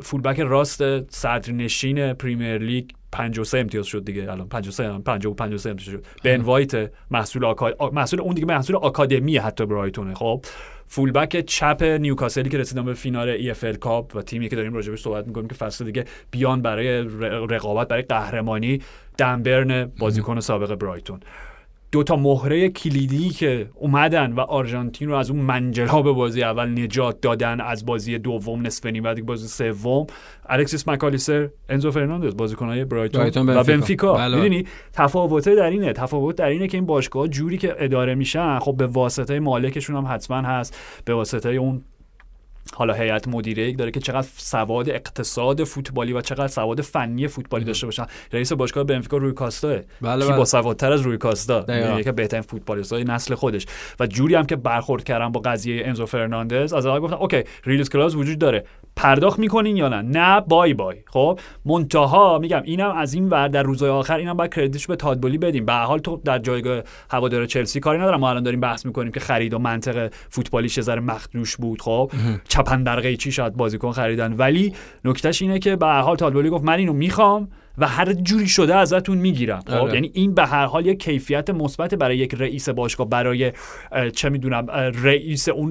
فولبک راست صدرنشین پریمیر لیگ 53 امتیاز شد دیگه. الان 53 50 و 53 امتیاز شد. بن وایت محصول آکا... محصول اون دیگه محصول آکادمی حتی برایتونه. خب فولبک چپ نیوکاسلی که رسیدن به فینال EFL Cup و تیمی که داریم راجبش صحبت می‌کنیم که فصل دیگه بیان برای رقابت برای قهرمانی دن برن بازیکن سابق برایتون. دو تا مهره کلیدی که اومدن و آرژانتین رو از اون منجلاب بازی اول نجات دادن از بازی دوم نصف نیمه بازی سوم. الکسیس مکالیستر انزو فرناندز بازیکن‌های برایتون, برایتون و بنفیکا. بله. می‌دونی تفاوته در اینه تفاوت در اینه که این باشگاه جوری که اداره میشن خب به واسطه مالکشون هم حتما هست به واسطه اون حالا هیئت مدیره داره که چقدر سواد اقتصاد فوتبالی و چقدر سواد فنی فوتبالی داشته باشن. رئیس باشگاه بنفیکا روی کاستا. بله بله. با سوادتر از روی کاستا؟ یکی که بهترین فوتبالیستای نسل خودش. و جوری هم که برخورد کردن با قضیه انزو فرناندز از اول گفتن okay release clause وجود داره. پرداخت می‌کنین یا نه؟ نه بای بای. خب منتها میگم اینم از این ور در روزهای آخر اینم باید کردیتش به تادبولی بدیم. به حال تو در جایگاه هوادار چلسی کاری ندارم. ما الان داریم بحث می‌کنیم که خرید و منطق فوتبالیش ذره مخدوش بود. خب چپن در قیچی شاید بازیکن خریدن. ولی نکتهش اینه که به حال تادبولی گفت من اینو می‌خوام. و هر جوری شده ازتون می‌گیرم خب آره. یعنی این به هر حال یک کیفیت مثبت برای یک رئیس باشگاه برای چه می‌دونم رئیس اون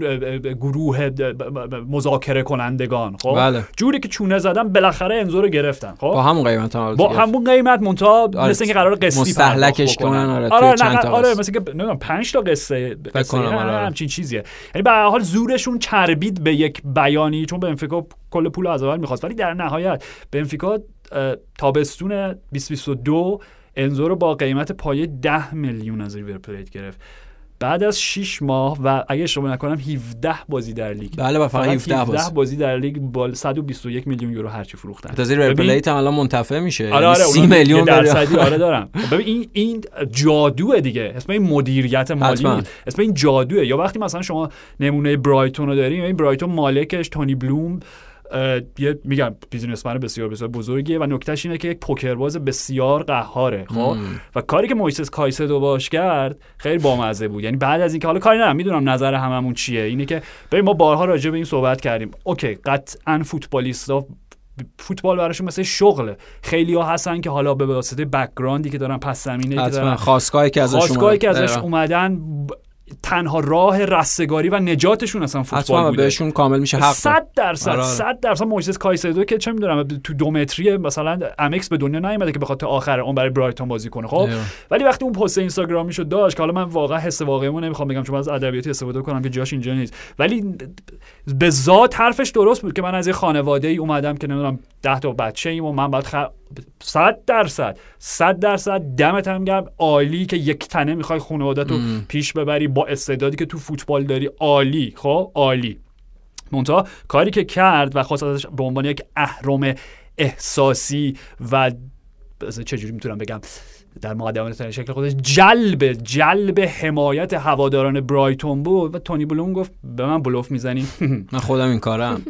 گروه مذاکره کنندگان خب بله. جوری که چونه زدن بالاخره انزو رو گرفتن خب با همون قیمت هم با همون قیمت مونتا آره. مثل اینکه قرار قسطی مستهلکش کنن آره آره نه آره مثل که نمی‌دونم 5 تا قصه قصه آره. همچین چیزیه یعنی به هر حال زورشون چربید به یک بیانی چون بنفیکا کل پول از اول می‌خواست ولی در نهایت بنفیکا تابستون 2022 انزو رو با قیمت پایه 10 میلیون از ریور پلیت گرفت. بعد از 6 ماه و اگه اشتباه نکنم 17 بازی در لیگ. بله با فقط 17, 17 بازی. در لیگ با 121 میلیون یورو هرچی فروختن. تازه ریور پلیت هم الان منتفع میشه. آره آره 30 یعنی میلیون درصدی آره دارم خب ببین این این جادوه دیگه. اسم این مدیریت مالی اسم این جادوه. یا وقتی مثلا شما نمونه برایتون رو داریم این برایتون مالکش تونی بلوم یه میگم businessman بسیار بسیار بزرگیه و نکتهش اینه که یک پوکرباز بسیار قهاره خب؟ و کاری که مویسس کایسدو باش کرد خیلی بامزه بود. یعنی بعد از اینکه حالا کاری ندارم می‌دونم نظر هممون چیه. اینه که ببین ما بارها راجع به این صحبت کردیم. okay قطعا فوتبالیستا فوتبال براشون مثل شغله خیلی ها هستن که حالا به واسطه background ی که دارن پس زمینه که دارن خاستگاهی که ازش که ازش اومدن تنها راه رستگاری و نجاتشون اصلا فوتبال بوده. بهشون کامل میشه حق 100 درصد 100 آره. درصد. مویسس کایسدو که چه می‌دونم تو دو متری مثلا امکس به دنیا نیومده که بخاطر تا آخر اون برای برایتون بازی کنه خب؟ ولی وقتی اون پست اینستاگرامیشو داشت که حالا من واقعا حس واقعیمو نمی‌خوام بگم چون از ادبیاتی استفاده کنم که جاش اینجا نیست. ولی به ذات حرفش درست بود که من از یه خانواده ای اومدم که نمی‌دونم 10 تا بچه ایم و من باید خ... 100 درصد 100 درصد دمت هم گرم. عالی که یک تنه می‌خوای خانوادت رو پیش ببری استعدادی که تو فوتبال داری عالی خب؟ عالی. منتها کاری که کرد و خواست ازش به عنوان یک اهرم احساسی و چجوری می‌تونم بگم؟ در مقدمه شکل خودش جلب جلب حمایت هواداران برایتون بود و تونی بلوم گفت به من بلوف می‌زنی. من خودم این کارم.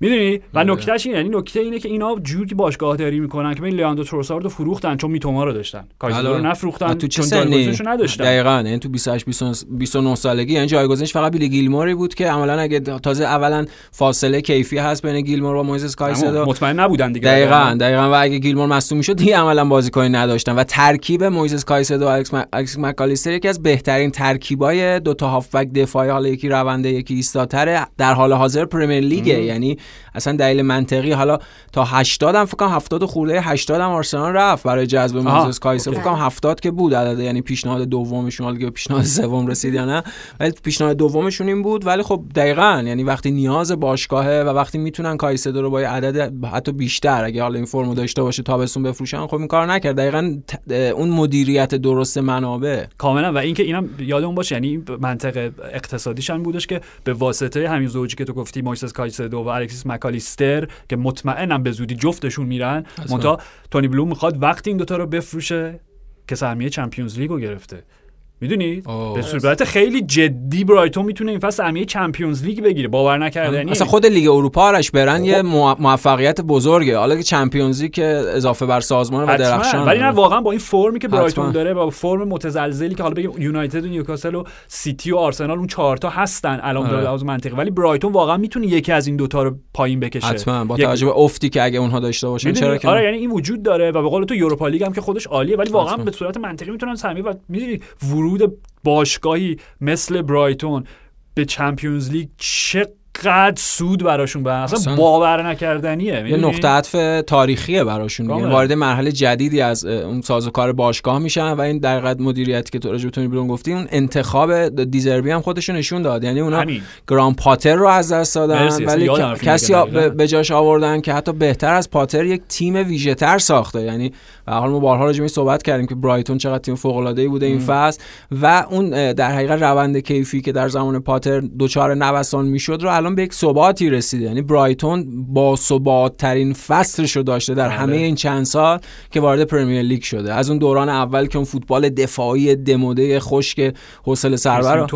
می‌دونی؟ و نکتهش اینه. یعنی نکته اینه که اینا جوری باشگاه داری می‌کنن که لیاندو تروسارد رو فروختن چون میتوما رو داشتن. کایزادو رو نفروختن تو چه سنی؟ جایگزینشو نداشتن. دقیقاً. یعنی تو 28 29 سالگی. یعنی جایگزینش فقط بیلی گیلموری بود که عملا اگه تازه اولا فاصله کیفی هست بین گیلمور و مویزس کایسدو مطمئن نبودن دیگه. دقیقاً دقیقاً. و اگه گیلمور مصدوم می‌شد دیگه عملا بازیکنی نداشتن. و ترکیب مویزس کایسدو و الکس, الکس مکالیستر یکی از بهترین ترکیبای دو تا هافبک دفاعی حالا یکی رونده یکی ایستاتره در حال حاضر پریمیر لیگه. یعنی اصلا دلیل منطقی. حالا تا 80 هم فکر کنم 70 خورده 80 هم آرسنال رفت برای جذب مویزس کایسدو فکر کنم 70 که بود عدد یعنی پیشنهاد دومشون حالا که پیشنهاد سوم رسید یا نه. ولی پیشنهاد دومشون این بود. ولی خب دقیقاً یعنی وقتی نیاز باشگاهه و وقتی می‌تونن کایسدو رو با عدد حتی بیشتر اگه حالا این فرمو داشته باشه تابستون بفروشن خب این کار نکرد. دقیقاً اون مدیریت درست منابع. کاملا. و اینکه اینم یادمون باشه یعنی منطق اقتصادیش هم بودش که به واسطه همین زوجی که تو گفتی مویسس کایسدو و الکسیس مکالیستر که مطمئنم به زودی جفتشون میرن. منتها تونی بلوم می‌خواد وقتی این دوتا رو بفروشه که سهمیه Champions League رو گرفته. می‌دونی؟ به صورت خیلی جدی برایتون می‌تونه این فصل سهمیه Champions League بگیره. باور نکردنی. اصلا خود لیگ اروپا آرش برن خب. یه موفقیت بزرگه. حالا که Champions League که اضافه بر سازمان و درخشان ولی نه واقعا با این فرمی که برایتون داره با فرم متزلزلی که حالا بگیم یونایتد و نیوکاسل و سیتی و آرسنال اون چهار تا هستن الان به لحاظ منطقی. ولی برایتون واقعا می‌تونه یکی از این دوتا رو پایین بکشه. حتما. با توجه به افتی که اگه اونها داشته باشن چرا که آره یعنی این وجود داره و به قول تو یوروپا لیگ هم که خودش عالیه ولی واقعا به صورت منطقی می‌تونن سهمیه و می‌دونی ورود باشگاهی مثل برایتون به چمپیونز لیگ چه قد سود براشون برن اصلا, اصلا باور نکردنیه یه نقطه عطف تاریخیه براشون وارد مرحله جدیدی از اون سازوکار باشگاه میشن و این در مدیریتی که تو راجع تونی بیرون گفتی اون انتخاب دیزربی هم خودش نشون داد. یعنی اونا گران پاتر رو از دست دادن ولی کسی به جاش آوردن که حتی بهتر از پاتر یک تیم ویژه تر ساخته. یعنی و حال ما بارها راجع صحبت کردیم که برایتون چقدر تیم فوق العاده ای بوده این فصل و اون در حقیقت روند کیفی که در زمان پاتر دوچار نوسان می‌شد رو الان به یک ثباتی رسیده. یعنی برایتون با ثبات ترین فصلش رو داشته در همه بله. این چند سال که وارد پرمیر لیگ شده. از اون دوران اول که اون فوتبال دفاعی دموده خشک حوصله سربر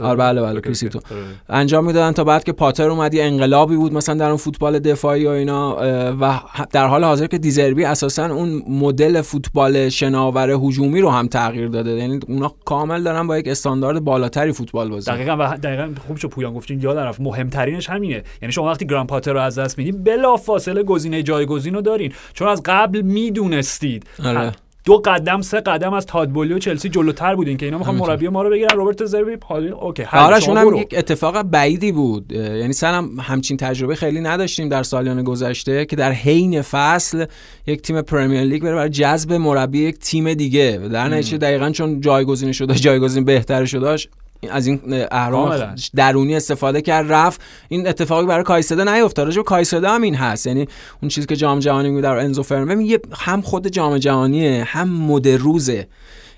آره بله بله کریس هیوتون آره. انجام می‌دادن تا بعد که پاتر اومد یه انقلابی بود مثلا در اون فوتبال دفاعی و اینا و در حال حاضر که دزربی اساسا اون مدل فوتبال شناور هجومی رو هم تغییر داده. یعنی اونا کامل دارن با یک استاندارد بالاتری فوتبال بازی. دقیقاً و دقیقاً خوب چه پویان گفتین یاد رفت مهمترینش همینه. یعنی شما وقتی گراهام پاتر رو از دست میدین بلا فاصله گزینه جایگزین رو دارین. چون از قبل می‌دونستید. آره. دو قدم سه قدم از تاد بولی و چلسی جلوتر بودین که اینا می‌خوان مربی ما رو بگیرن. روبرتو دزربی پالی okay آرش اونم یک اتفاق بعیدی بود. یعنی سنم همچین تجربه خیلی نداشتیم در سالیان گذشته که در حین فصل یک تیم پرمیر لیگ بره برای جذب مربی یک تیم دیگه. در نتیجه دقیقا چون جایگزین شده جایگزین بهترش داشت از این اهرام درونی استفاده کرد رفت. این اتفاقی برای کایسده نیفتاد. راجع کایسده هم این هست. یعنی اون چیزی که جام جهانی می در انزو فرمه هم خود جام جهانیه هم مد روزه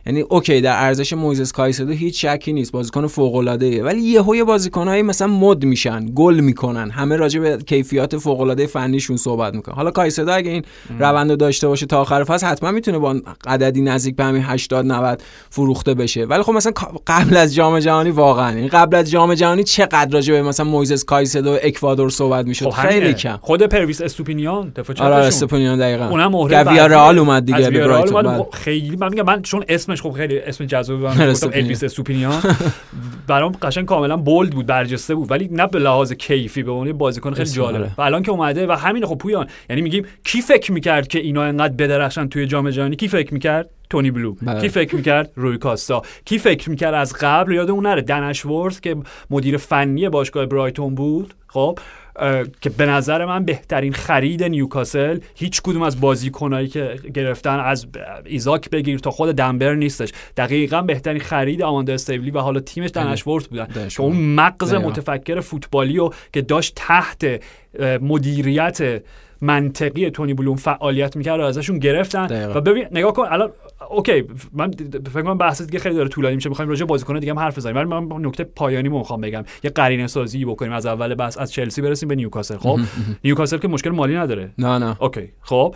یعنی okay در ارزش مویزس کایسدو هیچ شکی نیست بازیکن فوق العاده ای ولی یهو یه بازیکنایی مثلا مد میشن گل می‌کنن. همه راجع به کیفیات فوق العاده فنیشون صحبت می‌کنن. حالا کایسدو اگه این روند داشته باشه تا آخر فصل حتما می‌تونه با عددی نزدیک به همین 80 90 فروخته بشه. ولی خب مثلا قبل از جام جهانی واقعا. این یعنی قبل از جام جهانی چقدر راجع به مثلا مویزس کایسدو اکوادور صحبت می‌شد؟ خب خیلی کم. خود پرویس استوپینیان دفاع آره استوپینیان دقیقاً. اونم از ویارئال اومد دیگه به برایتون. بله. خیلی من میگم من چون اسمش خب خیلی اسم جذابی من گفتم الویس سوپینیان برام قشنگ کاملا بولد بود برجسته بود ولی نه به لحاظ کیفی به اون بازیکن خیلی جالبه. و الان که اومده و همین خب پویان یعنی میگیم کی فکر می‌کرد که اینا انقدر بدرخشن توی جام جهانی؟ کی فکر می‌کرد؟ تونی بلو. بله. کی فکر می‌کرد؟ روی کاستا. کی فکر می‌کرد از قبل؟ یاد اون نره دنشورث که مدیر فنی باشگاه برایتون بود خب که به نظر من بهترین خرید نیوکاسل هیچ کدوم از بازیکنایی که گرفتن از ایزاک بگیر تا خود دن برن نیستش. دقیقا بهترین خرید آماندا استیبلی و حالا تیمش دن اشورث بودن. که اون مغز متفکر فوتبالی رو که داشت تحت مدیریت منطقی تونی بلوم فعالیت می‌کرد و ازشون گرفتن. و ببین نگاه کن الان okay من فکر کنم بحث دیگه خیلی داره طولانی میشه می‌خوایم راجع بازیکن دیگه هم حرف بزنیم. ولی من نکته پایانی مو می‌خوام بگم. یه قرینه سازی بکنیم از اول بحث از چلسی برسیم به نیوکاسل خب؟ نیوکاسل که مشکل مالی نداره. نه نه. okay خب؟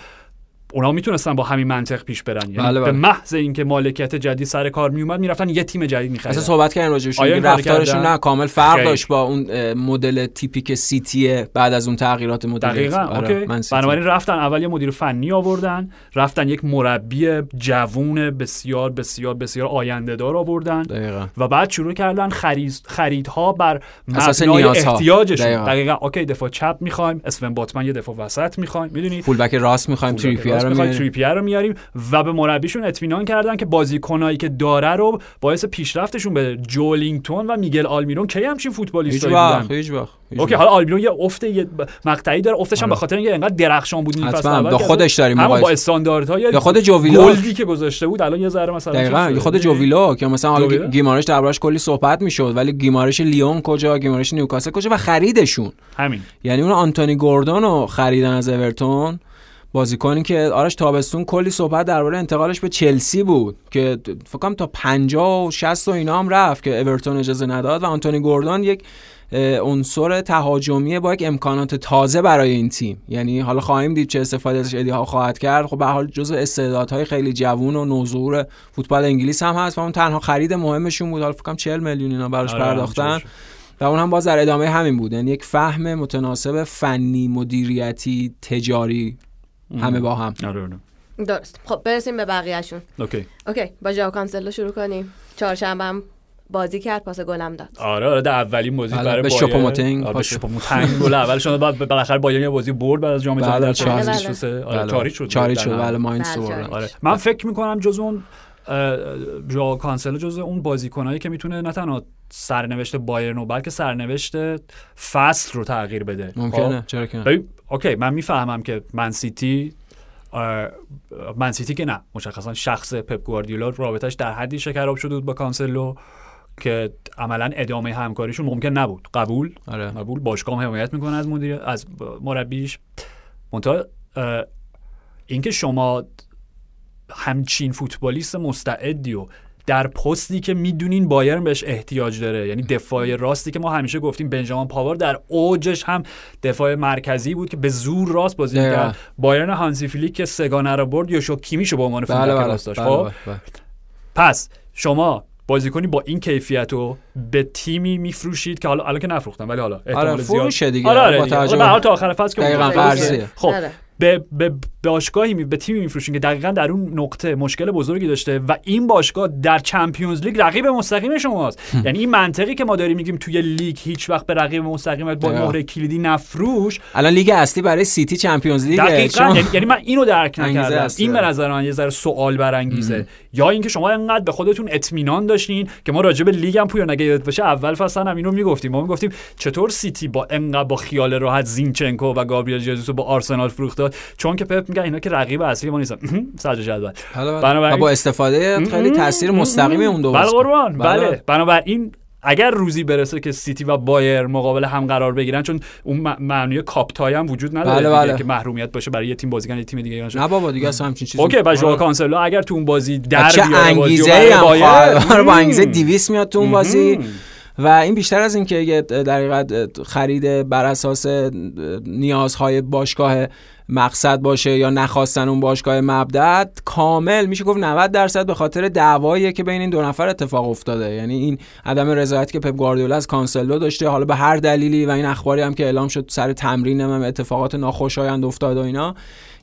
اونا می‌تونستن با همین منطق پیش برن یعنی بله، به بله. محض اینکه مالکیت جدید سر کار میومد می‌رفتن یه تیم جدید میخریدن اصلا صحبت کردن راجعش کارو رفتارشون؟ نه کامل فرق. داشت با اون مدل تیپیک سیتی بعد از اون تغییرات مدیریت دقیقا آره،. بنابراین رفتن اول یه مدیر فنی آوردن رفتن یک مربی جوون بسیار بسیار بسیار آینده دار آوردن دقیقا و بعد شروع کردن خرید خریدها بر اساس مبنای. احتیاجشون دقیقا. دقیقا. okay دفاع چپ می‌خوایم اسون بوتمن یه دفاع وسط می‌خوایم می‌دونی full back راست می‌خوایم تریپیر رو میاریم. تریپیر رو میاریم و به مربیشون اطمینان کردن که بازیکنایی که داره رو باعث پیشرفتشون به جوئلینتون و میگل آلمیرون کی همچین هیچ فوتبالیستایی وقت بودن هیچ وقت okay. حالا آلمیرون یه افت یه مقطعی داره افتش هم آره. به خاطر اینکه انقدر درخشان بود این فصل اول خودش داریم همون با مقایسه. استانداردهای یا خود جو ویلاک. گلدی که گذاشته بود الان یه ذره مثلا دقیقا شده. خود جو ویلاک که مثلا حالا؟ گیمارش دربارش کلی صحبت می‌شد ولی گیمارش لیون کجا گیمارش نیوکاسل کجا و خریدشون همین یعنی اون آنتونی گوردون رو خریدن از اورتون بازیکنی که آرش تابستون کلی صحبت درباره انتقالش به چلسی بود که فکر کنم تا 50 و 60 و اینا هم رفت که اورتون اجازه نداد و آنتونی گوردون یک عنصر تهاجمی با یک امکانات تازه برای این تیم. یعنی حالا خواهیم دید چه استفاده ازش ادی ها خواهد کرد. خب به حال جزء استعدادهای خیلی جوون و نوظهور فوتبال انگلیس هم هست و اون تنها خرید مهمشون بود. حالا فکر کنم 40 میلیون اینا براش آره، پرداختن. و اون هم باز در ادامه همین بود. یعنی یک فهم متناسب فنی مدیریتی تجاری همه با هم آره آره درست خب برسیم به بقیهشون okay okay با ژائو کانسلو شروع کنیم چهارشنبه هم بازی کرد پاس گلم داد آره آره در اولین بازی بله، برای به بایرن. شوپوموتینگ آره،. شوپوموتینگ گل اولشون بعد بالاخره بایرن یه بازی برد بعد از جام بله، جهانی در چهار. چهار بله. سه آره. چاری شد چاری شد. بله. چاری. آره من فکر می‌کنم جز اون ژائو کانسلو جز اون بازیکنایی که می‌تونه نه تنها سرنوشت بایرن رو بلکه سرنوشت فصل رو تغییر بده ممکنه خب؟ چرا که okay من می‌فهمم که من سیتی من سیتی که نه مشخصا شخص پپ گواردیولا رابطش در حدی شکراب شده بود با کانسلو که عملا ادامه همکاریشون ممکن نبود. قبول؟ آره. قبول. باشگاه حمایت می‌کنه از مدیر از مربیش. منتها اینکه شما همچین فوتبالیست مستعدی و در پستی که می‌دونین بایرن بهش احتیاج داره یعنی دفاع راستی که ما همیشه گفتیم بنجامان پاوار در اوجش هم دفاع مرکزی بود که به زور راست بازی. می‌کرد بایرن هانسی فلیک که سه‌گانه رو برد یوشوا کیمیشو به عنوان بله fullback بله راست داشت بله، خب بله، بله. پس شما بازیکنی با این کیفیت رو به تیمی میفروشید که حالا الان که نفروختن ولی حالا احتمال آره زیاد دیگه آره آره با دیگه. به حال تا آخر فصل که. خب آره. به, به باشگاهی می- به تیمی میفروشین که دقیقا در اون نقطه مشکل بزرگی داشته و این باشگاه در Champions League رقیب مستقیم شماست. یعنی این منطقی که ما داریم میگیم توی لیگ هیچ وقت به رقیب مستقیمت با. مهره کلیدی نفروش. الان لیگ اصلی برای سیتی Champions League دقیقا. یعنی, یعنی من اینو درک نکردم. این به نظر من یه ذره سوال برانگیزه. یا اینکه شما انقدر به خودتون اطمینان داشتین که ما راجع به لیگ هم پویا نگه باشه اول فصل هم اینو می‌گفتیم. ما می‌گفتیم چطور سیتی با انقدر با خیال راحت زینچنکو و گابریل ژزوس رو به آرسنال فروخت داد؟ چون که پپ میگه اینا که رقیب اصلی ما نیستن سجا جدول و با استفاده خیلی تاثیر مستقیمی اون دو بله. قربان بله. بله بنابراین اگر روزی برسه که سیتی و بایر مقابل هم قرار بگیرن چون اون معنی کاپ‌تاید هم وجود نداره بله، بله. که محرومیت باشه برای یه تیم بازیکن یه تیم دیگه نه بابا دیگه اصلا همچین چیزی okay و ژائو آره. کانسلو اگر تو اون بازی در بیاره بازی آره، با. انگیزه 200 میاد تو اون بازی. و این بیشتر از اینکه در حقیقت خرید بر اساس نیازهای باشگاه مقصد باشه یا نخواستن اون باشگاه مبدا کامل میشه گفت 90 درصد به خاطر دعواییه که بین این دو نفر اتفاق افتاده. یعنی این عدم رضایتی که پپ گواردیولا از کانسلو داشته حالا به هر دلیلی و این اخباری هم که اعلام شد سر تمرین هم اتفاقات ناخوشایند افتاد و اینا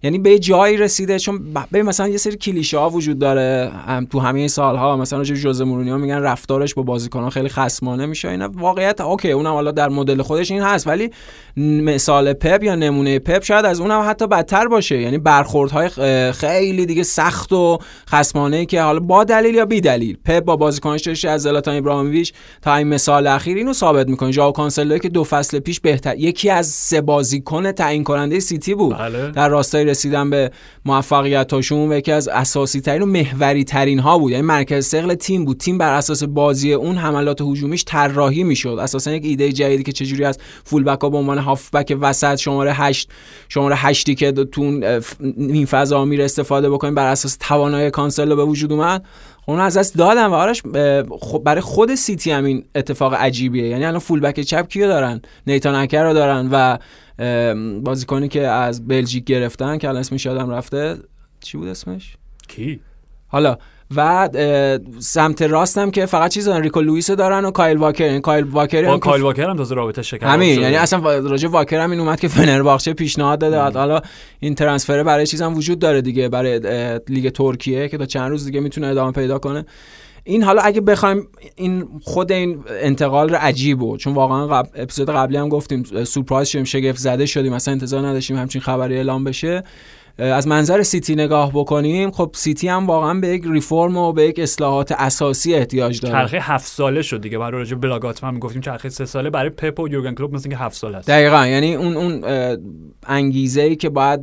یعنی به جایی رسیده چون ببین مثلا یه سری کلیشه ها وجود داره هم تو همه سالها مثلا راجع ژوزه مورینیو میگن رفتارش با بازیکنان خیلی خصمانه میشه اینا واقعیت okay اونم حالا در مدل خودش این هست ولی مثال پپ یا نمونه پپ شاید از اونم حتی بدتر باشه. یعنی برخوردهای خ- خیلی دیگه سخت و خصمانه که حالا با دلیل یا بی دلیل. پپ با بازیکنش داشته از زلاتان ابراهیموویچ تا این مثال اخیر اینو ثابت می‌کنه. ژائو کانسلو که دو فصل پیش بهتر یکی از سه بازیکن تعیین کننده سیتی بود. بله. در راستای رسیدن به موفقیتاشون و یکی از اساسی ترین و محوری ترین ها بود. یعنی مرکز ثقل تیم بود. تیم بر اساس بازی اون حملات هجومیش طراحی می‌شد. اساسا یک ایده جدیدی که چجوری از full back ها به عنوان هافبک وسط شماره 8 شماره 8 داشتی که تو این فضا میره استفاده بکنیم بر اساس توانایی کانسلو به وجود اومد اون از دست دادن و آرش برای خود سیتی هم این اتفاق عجیبیه. یعنی الان full back چپ کیو دارن؟ نیتن اکه رو دارن و بازیکنی که از بلژیک گرفتن که الان اسمش یادم رفته. چی بود اسمش؟ کی؟ حالا و سمت راستم که فقط چیز دارن ریکو لوئیس دارن و کایل واکر این کایل واکر هم کایل واکر هم تازه رابطه شکر همین یعنی اصلا راجع واکر هم این اومد که فنرباخچه پیشنهاد داده. حالا این transfer برای چیز هم وجود داره دیگه برای لیگ ترکیه که تا چند روز دیگه می‌تونه ادامه پیدا کنه. این حالا اگه بخوایم این خود این انتقال رو عجیبه چون واقعا قبل اپیزود قبلی هم گفتیم surprise شدیم شگفت زده شدیم مثلا انتظار نداشتیم همچین خبری اعلام بشه. از منظر سیتی نگاه بکنیم خب سیتی هم واقعا به یک ریفرم و به یک اصلاحات اساسی احتیاج داره. چرخه هفت ساله شد دیگه. برای راجع بلاگات هم می‌گفتیم چرخه سه ساله. برای پپ و یورگن کلوپ مثل اینکه هفت ساله است. دقیقا. یعنی اون اون انگیزه ای که باید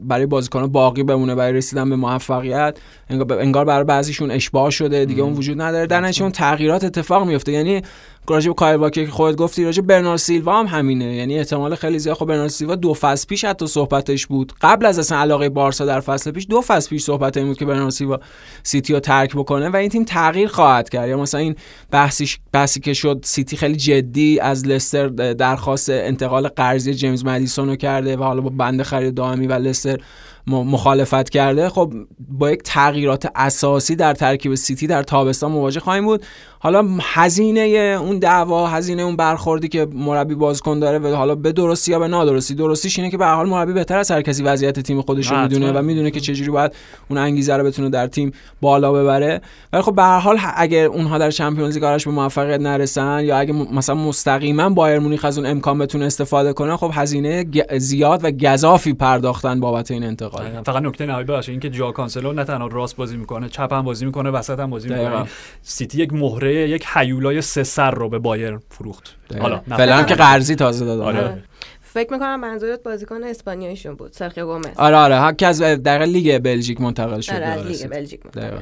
برای بازیکن باقی بمونه برای رسیدن به موفقیت انگار برای بعضیشون اشباع شده. دیگه اون وجود نداره. در اون تغییرات اتفاق میفته یعنی راجع به واکر که خودت گفتی راجع برنارد سیلوا هم همینه. یعنی احتمال خیلی زیاد خب برنارد سیلوا دو فصل پیش حتی صحبتش بود. قبل از اصلا علاقه بارسا در فصل پیش دو فصل پیش صحبت این بود که برنارد سیلوا سیتی رو ترک بکنه و این تیم تغییر خواهد کرد. یا مثلا این بحثی بحثی که شد سیتی خیلی جدی از لستر درخواست انتقال قرضی جیمز مدیسون رو کرده و حالا با بند خرید دائمی و لستر مخالفت کرده خب با یک تغییرات اساسی در ترکیب سیتی در تابستان مواجه خواهیم بود. حالا هزینه اون دعوا هزینه اون برخوردی که مربی بازیکن داره و حالا به درستی یا به نادرستی درستیش اینه که به حال مربی بهتر از هر کسی وضعیت تیم خودش رو می‌دونه و می‌دونه که چجوری باید اون انگیزه رو بتونه در تیم بالا ببره. ولی خب به هر حال اگر اونها در Champions League به موفقیت نرسن یا اگه مثلا مستقیما بایر مونیخ از اون امکان بتونه استفاده کنه خب هزینه زیاد و گزافی پرداختن بابت این انتقال فقط نکته نهایی باشه اینکه جا کانسلو نه تنها راست بازی می‌کنه چپ هم بازی می‌کنه وسط هم بازی می‌کنه. سیتی یک مهره یک حیولای سه سر رو به بایر فروخت. حالا فعلا که قرضی تازه دادن آره. فکر می‌کنم منظورت بازیکن اسپانیاییشون بود سرخیو گومز. آره آره. هر از در لیگ بلژیک منتقل شده آره لیگ بلژیک منتقل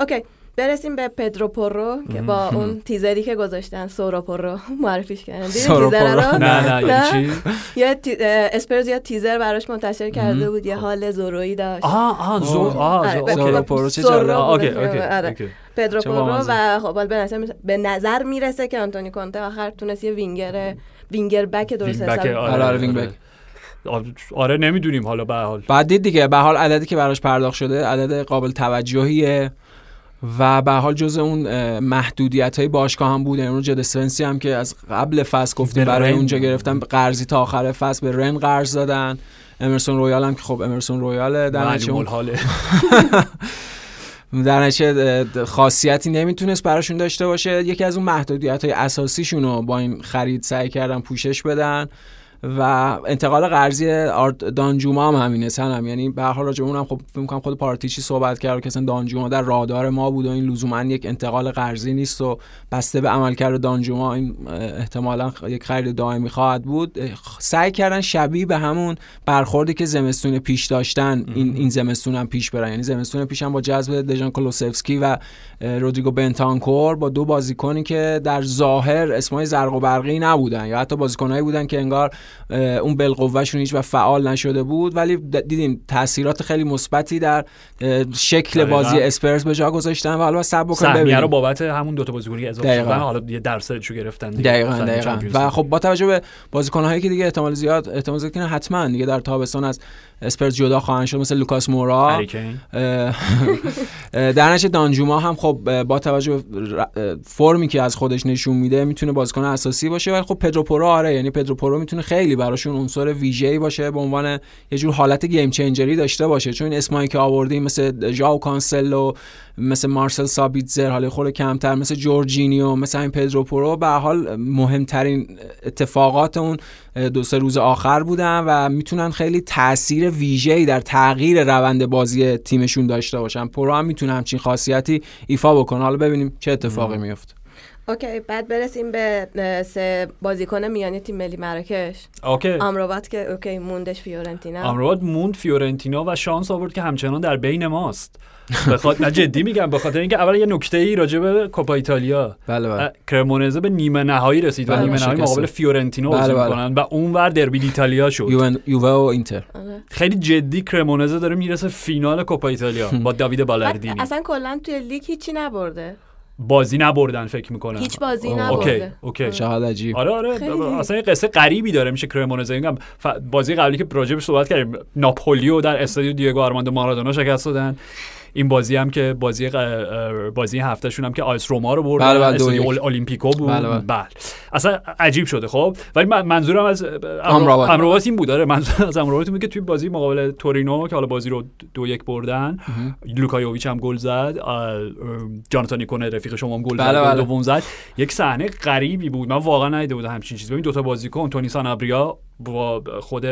okay. برسیم به پدرو پورو که با اون تیزری که گذاشتن سینیور پورو معرفیش کردن. سینیور پورو نه نه یعنی چی؟ یه اسپرز یا تیزر براش منتشر کرده بود یه حال زورویی داشت. آه آه زو آه سینیور پورو چه okay okay پدرو پورو و خب به نظر می‌رسه که آنتونی کونته آخر تونست یه وینگر winger back درست حسابی آره آره wing back. آره نمی‌دونیم حالا به حال. بعد دید دیگه به حال عددی که براش پرداخت شده عدد قابل توجهیه. و به حال جز اون محدودیت های باشگاه هم بود یعنی جد اسپنسی هم که از قبل فصل گفتیم برای اونجا گرفتن قرضی تا آخر فصل به رن قرض دادن. امرسون رویال هم که خب امرسون رویال در در خاصیتی نمی‌تونست براشون داشته باشه. یکی از اون محدودیت های اساسیشون رو با این خرید سعی کردن پوشش بدن. و انتقال قرضی دانجوما هم همینه سنم یعنی به هر حال راجع اونم خب فکر کنم خود پارتیچی صحبت کرد که اصلا دانجوما در رادار ما بود و این لزوما یک انتقال قرضی نیست و بسته به عملکرد دانجوما این احتمالا یک خرید دائمی خواهد بود. سعی کردن شبیه به همون برخوردی که زمستون پیش داشتن این این زمستون هم پیش برن. یعنی زمستون پیش هم با جذب دژان کلوسفسکی و رودریگو بنتانکور با دو بازیکنی که در ظاهر اسمای زرق و برقی نبودن یا حتی بازیکنایی بودن که انگار اون بالقوهشون هیچ و فعال نشده بود ولی دیدیم تاثیرات خیلی مثبتی در شکل بازی اسپرز به جا گذاشتن و حالا صبر بکنیم ببینیم رو بابت همون دو تا بازیکنی اضافه شدن حالا یه درصدشو گرفتن دیگه. دقیقاً دقیقاً. و خب با توجه به بازیکن‌هایی که دیگه احتمال زیاد احتمال زیاد که حتما دیگه در تابستان از اسپرز جدا خواهند شد مثل لوکاس مورا. آرنو دانجوما هم خب با توجه فرمی که از خودش نشون میده می‌تونه بازیکن اساسی باشه ولی خب پدرو پورو آره یعنی پدرو پورو می‌تونه خیلی براشون عنصر ویژه‌ای باشه به عنوان یه جور حالت game changer ی داشته باشه. چون این اسمایی که آوردیم مثل ژائو کانسلو مثل مارسل سابیتزر حالا خود کمتر مثل جورجینیو مثل این پدرو پورو به حال مهمترین اتفاقات اون دو سه روز آخر بودن و می‌تونن خیلی تاثیر ویژه‌ای در تغییر روند بازی تیمشون داشته باشن. پورو هم می‌تونه همچین خاصیتی ایفا بکنه. حالا ببینیم چه اتفاقی میفته okay بعد برسیم به سه بازیکن میانی تیم ملی مراکش. OK. آمرابات که OK موندش فیورنتینا. امروز موند فیورنتینا و شانس آورد که همچنان در بین ماست. بخاطر نه جدی میگم به خاطر اینکه اولا یه نکته ای راجع به کوپا ایتالیا. بله بله. کرمونزه به نیمه نهایی رسید و بله، نیمه نهایی. مقابل فیورنتینا بله، بازی بله. می‌کنن و اونور دربی ایتالیا شد. یووه و اینتر. آره. خیلی جدی کرمونزه داره می‌رسه فینال کوپا ایتالیا با داوید بالاردینی اصلا کلا توی لیگ هیچی نبرده. بازی نبردن فکر می‌کنم. هیچ بازی اوه. OK نبرده OK. چقدر عجیب. آره آره خیلی. اصلا یه قصه غریبی داره میشه کرمونزه میگم ف- بازی قبلی که راجبش صحبت کردیم ناپولی رو در استادیو دیگو آرماندو مارادونا شکست دادن. این بازی هم که بازی بازی هفتهشون هم که آیس روما رو بردن بله، بله، المپیکو بود. بله، بله. بله. اصلا عجیب شده خب. ولی من- منظورم از. امرابات این بود آره. منظورم از امرابات این بود که توی بازی مقابل تورینو که حالا بازی رو دو یک بردن لوکایوویچ هم گل زد جاناتان نیکونه رفیق شما هم گل زد بله، بله. دوم زد. یک صحنه غریبی بود. من واقعا ندیده بودم همچین چیزی. ببین دو تا بازیکن تونی سانابریا با خود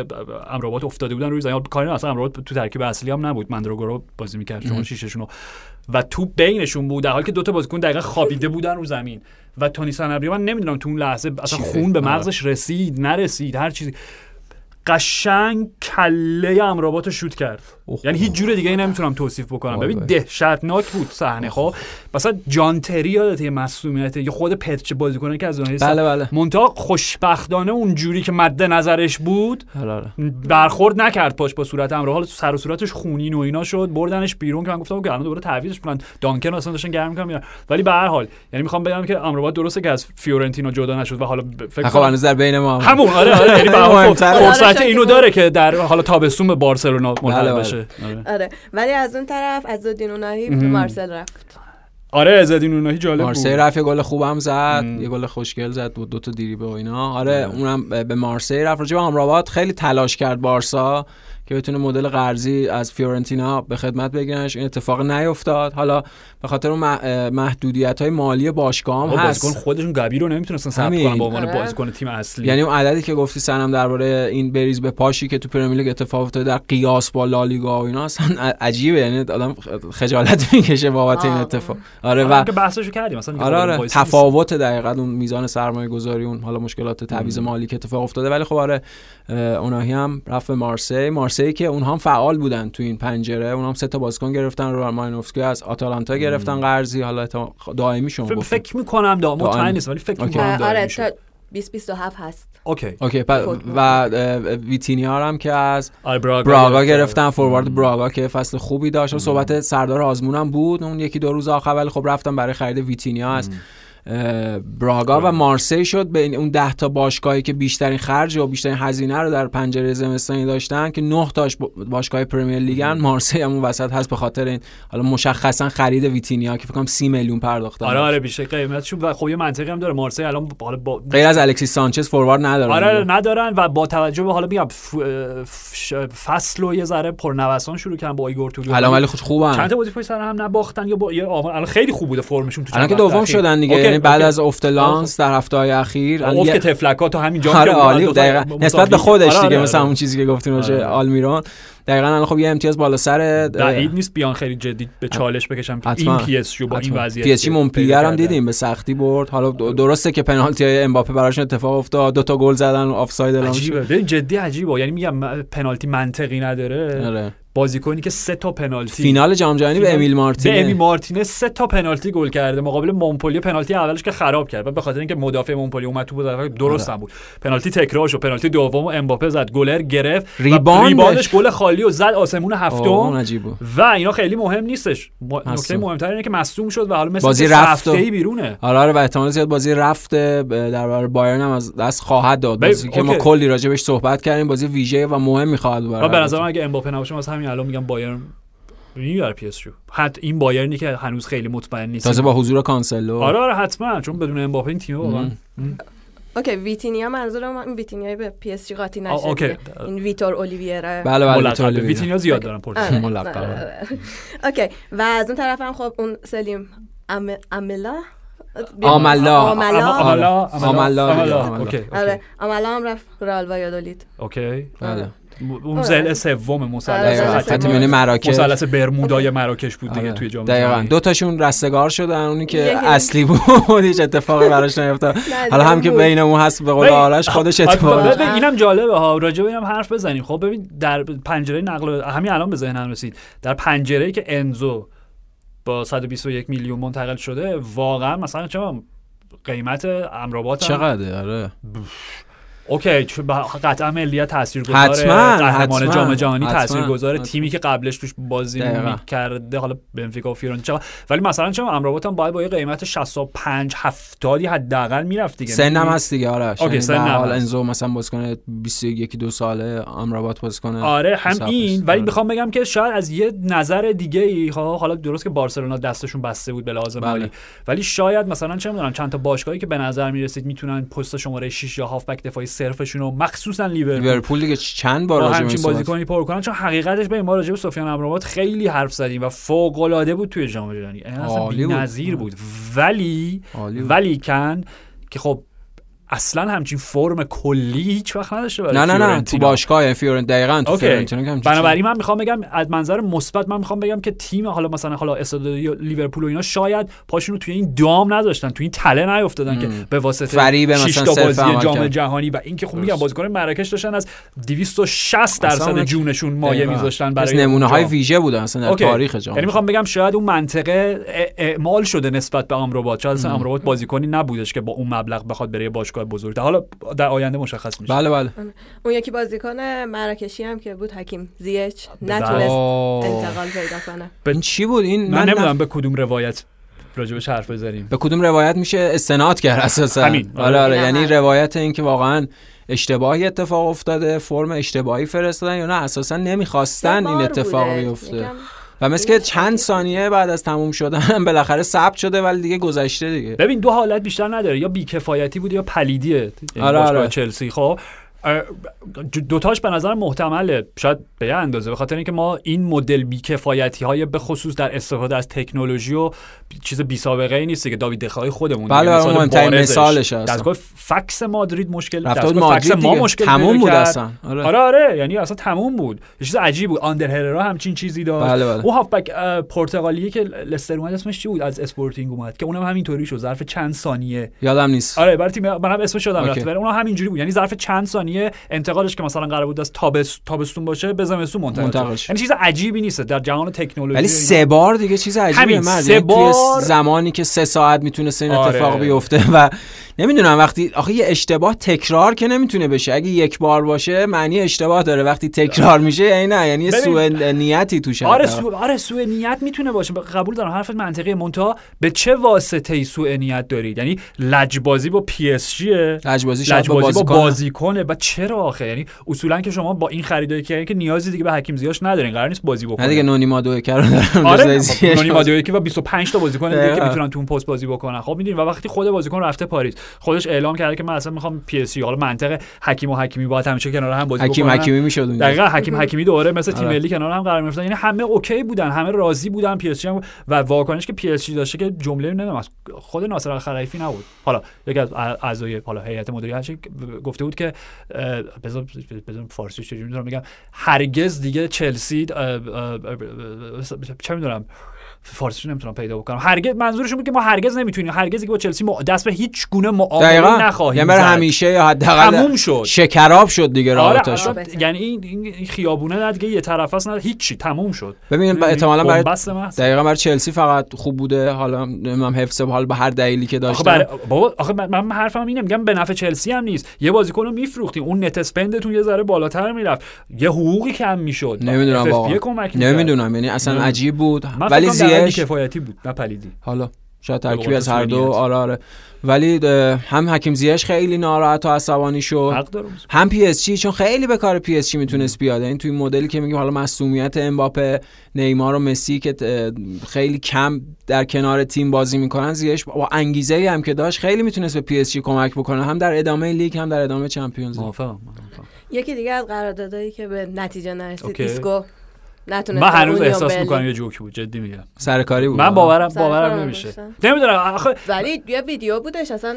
امرابات افتاده بودن روی زمین. کاری اصلا امرابات تو ترکیب اصلی هم نبود. مندروگورو بازی می‌کرد. شما شیششونو و تو بینشون بود. در حالی که دو تا بازیکن دقیقا خوابیده بودن رو زمین. و تونی سانابریا من نمی‌دونم تو اون لحظه اصلا خون به فکر- مغزش رسید نرسید هر چیزی. قشنگ کله امرابات رو شوت کرد. یعنی هیچ جور دیگه ای نمی‌تونم توصیف بکنم. ببین. دهشتناک بود صحنه خب؟ مثلا جان تری یادت یه مسئولیت یا خود پتچ بازیکنه که از اونها بله بله. منتها خوشبختانه اون جوری که مد نظرش بود آره، آره. برخورد نکرد پاش با صورت امرو حالا سر و صورتش خونین و اینا شد بردنش بیرون که من گفتم که الان دوباره تعویضش کنن دانکن اصلا داشتن گرم می‌کردن ولی به هر حال یعنی می‌خوام بگم که امروبات درسته که از فیورنتینا جدا نشد و حالا فکر خب کنم هنوز در بین ما هم. همون آره آره. یعنی به رو اینو. داره که در حالا تابستون به بارسلونا بله، ملحق بله. بشه آره. آره ولی از اون طرف از اوناهی به مهم. مارسل رفت آره ازدین اوناهی جالب مارسی بود رفت یه گل خوبم زد م. یه گل خوشگل زد و دو تا دیریبه و اینا آره اونم به مارسی رفت راجع به خیلی تلاش کرد بارسا که بتونه مدل قرضی از فیورنتینا به خدمت بگیرنش. این اتفاق نیفتاد. حالا به خاطر محدودیت های مالی باشگاه هم هست. بازیکن خودشون گبی رو نمی‌تونستن ثبت. کنن به عنوان آره. بازیکن تیم اصلی. یعنی اون عددی که گفتی سنم درباره این بریز به پاشی که تو پرمیر لیگ اتفاق افتاده در قیاس با لالیگا و اینا اصلا عجیبه. یعنی آدم خجالت می‌کشه بابت این. اتفاق. آره و که بحثشو کردیم. مثلا آره آره. تفاوت دقیقا اون میزان سرمایه گذاری اون حالا مشکلات تعویض مالی که اتفاق افتاده. ولی خب آره اه، اوناهی هم رفت به مارسی. مارسی که اونها هم فعال بودن تو این پنجره اونها هم سه تا بازیکن گرفتن رو مالینوفسکی از آتالانتا گرفتن قرضی حالا دائمی شون ف- گفتیم فکر می‌کنم دا. مطمئن نیست ولی فکر. می‌کنم آره داره تا 2027 هست. OK. OK و اه، ویتینیا هم که از آره براگا, براگا گرفتن فوروارد براگا که فصل خوبی داشت. صحبت سردار آزمون هم بود. اون یکی دو روز آخر ولی خب رفتم برای خرید ویتینیا از اه، براگا و مارسی شد به اون ده تا باشگاهی که بیشترین خرج و بیشترین هزینه رو در پنجره زمستانی داشتن که نه تاش با- باشگاه Premier League ان مارسی هم اون وسط هست به خاطر این حالا مشخصا خرید ویتینیا که فکر کنم 30 میلیون پرداختن آره آره بیشتر قیمتشون و خب یه منطقی هم داره. مارسی الان حالا با غیر از الکسیس سانچز فوروارد نداره آره آره ندارن و با توجه به حالا میگم ف- فصل و یه ذره پرنوسان شروع کردن با ایگور تودور الان ولی خوش چند خوبن تا بازی پشت سر هم نباختن یا با الان خیلی خوب بوده فرمشون تو الان که چند دوم. شدن دیگه. یعنی بعد. از افتلانس در هفته های اخیر افت تفلکا تا همین جا آره که عالی دقیقا. نسبت به خودش آره، دیگه آره، مثلا آره. اون چیزی که گفتیم راجع. آلمیرون دقیقا الان خب یه امتیاز بالا سر بعید نیست بیان خیلی جدی به چالش بکشم. این پی اس با این وضعیت پی اس هم. دیدیم به سختی برد حالا درسته که پنالتی های امباپه براشون اتفاق افتاد دو تا گل زدن آفساید اعلام عجیبه شد جدی عجیبه یعنی میگم پنالتی منطقی نداره. بازیکنی که سه تا پنالتی فینال جام جهانی به امیل به امی مارتینز مارتینز سه تا پنالتی گل کرده مقابل مونپلیه پنالتی اولش که خراب کرد. به خاطر اینکه مدافع مونپلیه اومد تو بود درست آره. هم بود پنالتی تکرار شد پنالتی دوم امباپه زد گلر گرفت rebound ش. rebound ش گل خالی و زد آسمون هفتم. و اینا خیلی مهم نیستش. نکته. مهمتر اینه که مصدوم شد و حالا مثل بازی رفت و- بیرونه. آره آره و احتمال زیاد بازی رفت در برابر بایرن هم از دست خواهد داد. بازی که ما. کلی راجبش صحبت کردیم بازی ویژه و مهمی خواهد بود به نظر اگه امباپه نباشه همین الان میگم بایرن می‌بره پی اس جی حتی این بایرنی که هنوز خیلی مطمئن نیست تازه با حضور کانسلو آره آره حتما چون بدون امباپه این تیم واقعا. OK ویتینیا منظورم این ویتینیای به پی اس جی قاطی نشه OK. این ویتور اولیویرا بله بله ایتالیا. ویتینیا زیاد آره، ملقب. آره، آره. OK و از اون طرف هم خب اون سلیم ام... املا آملا. آملا آملا آملا. آملا آملا. OK OK. آره آملا هم رفت رئال وایادولید OK بله اون ضلع سوم مثلث آره، خط میانی مراکش. مثلث برمودای مراکش بود دیگه آره. توی جام دقیقاً. دو تاشون رستگار شدن اونی که یکی- اصلی بود هیچ اتفاقی براش نیفتاد. حالا هم که بود. بینمون هست به قول آرش خودش آره، اتفاق ببین اینم جالبه ها. راجع به اینم حرف بزنیم. خب ببین در پنجره نقل و- همین الان به ذهنم رسید. در پنجره که انزو با 121 میلیون منتقل شده واقعا مثلا چه قیمت امرابات هم- چقدر آره. OK چون با- قطعا ملیت تاثیرگذاره حتما، قهرمان جام جهانی تاثیرگذاره. تیمی که قبلش توش بازی. می‌کرده حالا بنفیکا و فیورنتینا چقدر- ولی مثلا چون امرابات هم باید با یه قیمت 65 70 حداقل می‌رفت دیگه سنم؟ هست دیگه آرش OK، یعنی سنم به حال هست. انزو مثلا باز کنه 21 دو ساله آمرابات باز کنه آره هم این. ولی آره. می‌خوام بگم که شاید از یه نظر دیگه ای ها حالا درست که بارسلونا دستشون بسته بود به لحاظ بله. مالی ولی شاید مثلا چه می‌دونم چند تا باشگاهی که به نظر می‌رسید می‌تونن پست شماره 6 یا هافبک دفاعی صرفشون رو مخصوصا لیورپول لیورپول دیگه چند بار با راجع به بازیکنی پر کنن چون حقیقتش به ما راجع به سفیان امرابات خیلی حرف زدیم و فوق العاده بود توی جام جهانی یعنی اصلا بود. بی‌نظیر بود ولی. ولی کن که خب اصلا همچین فرم کلی هیچ وقت نداشته برای نه نه نه تو. باشگاه یعنی فیورنتینا دقیقاً تو. فیورنتینا بنابراین من می‌خوام بگم از منظر مثبت من می‌خوام بگم که تیم حالا مثلا حالا استاد لیورپول و اینا شاید پاشون رو توی این دام نذاشتن توی این تله نیافتادن که به واسطه فریب مثلا بازی جام. جهانی و اینکه خب میگم. بازیکن مراکش داشتن از 260 درصد جونشون مایه. میذاشتن برای نمونه های. ویژه بودن اصلا در. تاریخ جام یعنی می‌خوام بگم شاید اون منطقه اعمال شده نسبت به آمرابات شاید اصلا آمرابات بازیکنی نبودش که با اون مبلغ بخواد بره یه باشگاه بزرگ حالا در آینده مشخص میشه بله بله اون یکی بازیکن مراکشی هم که بود حکیم زیچ بله. نتونست. انتقال پیدا کنه این چی بود این من من نمی‌دونم به کدوم روایت راجبش حرف بزنیم به کدوم روایت میشه استناد کرد اساسا همین. آره آره یعنی. روایت این که واقعا اشتباهی اتفاق افتاده فرم اشتباهی فرستادن یا نه اساسا نمی‌خواستن این اتفاق. بیفته و مثل که چند ثانیه بعد از تموم شدن بالاخره ثبت شده ولی دیگه گذشته دیگه. ببین دو حالت بیشتر نداره یا بیکفایتی بود یا پلیدیه. یعنی آره، آره. چلسی. خب دوتاش به نظر محتمله. شاید به یه اندازه به خاطر اینکه ما این مدل بیکفایتی های به خصوص در استفاده از تکنولوژی و چیز بی سابقه ای نیست که داوید دخای خودمون بله، مثال مهمترین. مثالش. دستگاه فکس مادرید مشکل دستگاه فکس ما دیگه. مشکل تموم بود. اصلا. آره. آره آره. یعنی اصلا تموم بود. یه چیز عجیب بود. آندر هررا همچین چیزی داشت. بله، بله. اون هافبک پرتغالی که لستر اومد اسمش چی بود؟ از اسپورتینگ اومد. که اونم همینطوری شد ظرف چند ثانیه. یادم نیست. آره برای تیم منم اسمش شدم OK. رفت اونم همینجوری بود. یعنی ظرف چند ثانیه انتقالش که مثلا قرار بود از تابس تابستون باشه به زمستون منتقل منتقل شد. یعنی چیز عجیبی نیست در جهان تکنولوژی ولی. سه بار دیگه چیز عجیبیه همین، مرد سه یعنی توی بار- زمانی که سه ساعت می‌تونست این آره. اتفاق بیفته و نمی‌دونم وقتی آخه یه اشتباه تکرار که نمی‌تونه بشه اگه یک بار باشه معنی اشتباه داره وقتی تکرار میشه یعنی نه یعنی یه. سوء نیتی توشه آره حداقل. سو... آره سوء نیت می‌تونه باشه قبول دارم حرفت منطقیه منتها به چه واسطه ای سوء نیت دارید یعنی لجبازی با پی اس جیه لجبازی لجبازی با بازیکن بازیکنه و چرا آخه؟ یعنی اصولا که شما با این خریدایی که که نیازی دیگه به حکیم زیاش ندارین قرار نیست بازی بکنه نه دیگه نونی مادوئکه رو دارن آره زیرش. نونی مادوئکه که با 25 تا بازیکن دیگه که. می‌تونن تو اون پست بازی بکنن. خب می‌دونی و وقتی خود بازیکن رفته پاریس خودش اعلام کرده که من اصلا می‌خوام پی اس جی حالا منطق حکیم و حکیمی باید همیشه کنار هم بازی حکیم بکنن. حکیمی می‌شد اونجا. دقیقا حکیم حکیمی دوره مثل تیم آره. ملی کنار هم قرار می‌گرفتن یعنی همه OK بودن همه راضی بودن پی اس جی و واکنش که پی اس جی داشته که جمله نمی‌دونم خود ناصر الخلایفی نبود. حالا یکی از اعضای حالا هیئت مدیره گفته بود که بذار بذار فارسی چجوری می‌تونم بگم هرگز دیگه چلسی چه می‌دونم؟ فارسی نمی‌تونم پیدا بکنم هرگز منظورشون بود که ما هرگز نمی‌تونیم. هرگز دیگه با چلسی ما دست به هیچ گونه معامله نخواهیم یعنی برای. همیشه یا حداقل تموم شد. شکراب شد دیگه آره رابطش اصلا یعنی این خیابونه نه دیگه یه طرف است نه هیچی. تموم شد. ببین احتمالاً برای. دقیقا برای چلسی فقط خوب بوده. حالا نمی‌دونم حفظ حال به هر دلیلی که آخه داشتن. برای بابا آخه من, حرفم اینه میگم به نفع چلسی هم نیست. یه بازیکن رو میفروختیم. اون net spend تون یه ذره بالاتر می‌رفت. یه حقوقی کم می‌شد. نمی‌دونم واقعا. نمی‌دونم یعنی اصلا. عجیب بود. ولی زیش کفایتی بود نه پلیدی. حالا شاید ترکیبی از هر دو. آره آره. ولی هم حکیم زیش خیلی ناراحت و عصبانی شد. هم پی اس جی چون خیلی به کار پی اس جی می‌تونست بیاد. این توی مدلی که میگیم حالا مثلث امباپه نیمار و مسی که خیلی کم در کنار تیم بازی می‌کنن زیش با انگیزه ای هم که داشت خیلی می‌تونست به پی اس جی کمک بکنه. هم در ادامه لیگ هم در ادامه چمپیونز لیگ. یکی دیگه از قراردادایی که به نتیجه نرسید. ایسکو نتونست من هنوز احساس. می‌کنم یه جوک بود جدی میگم سرکاری بود من باورم باورم نمیشه. نمی‌دونم آخه ولی یه ویدیو بودش اصلا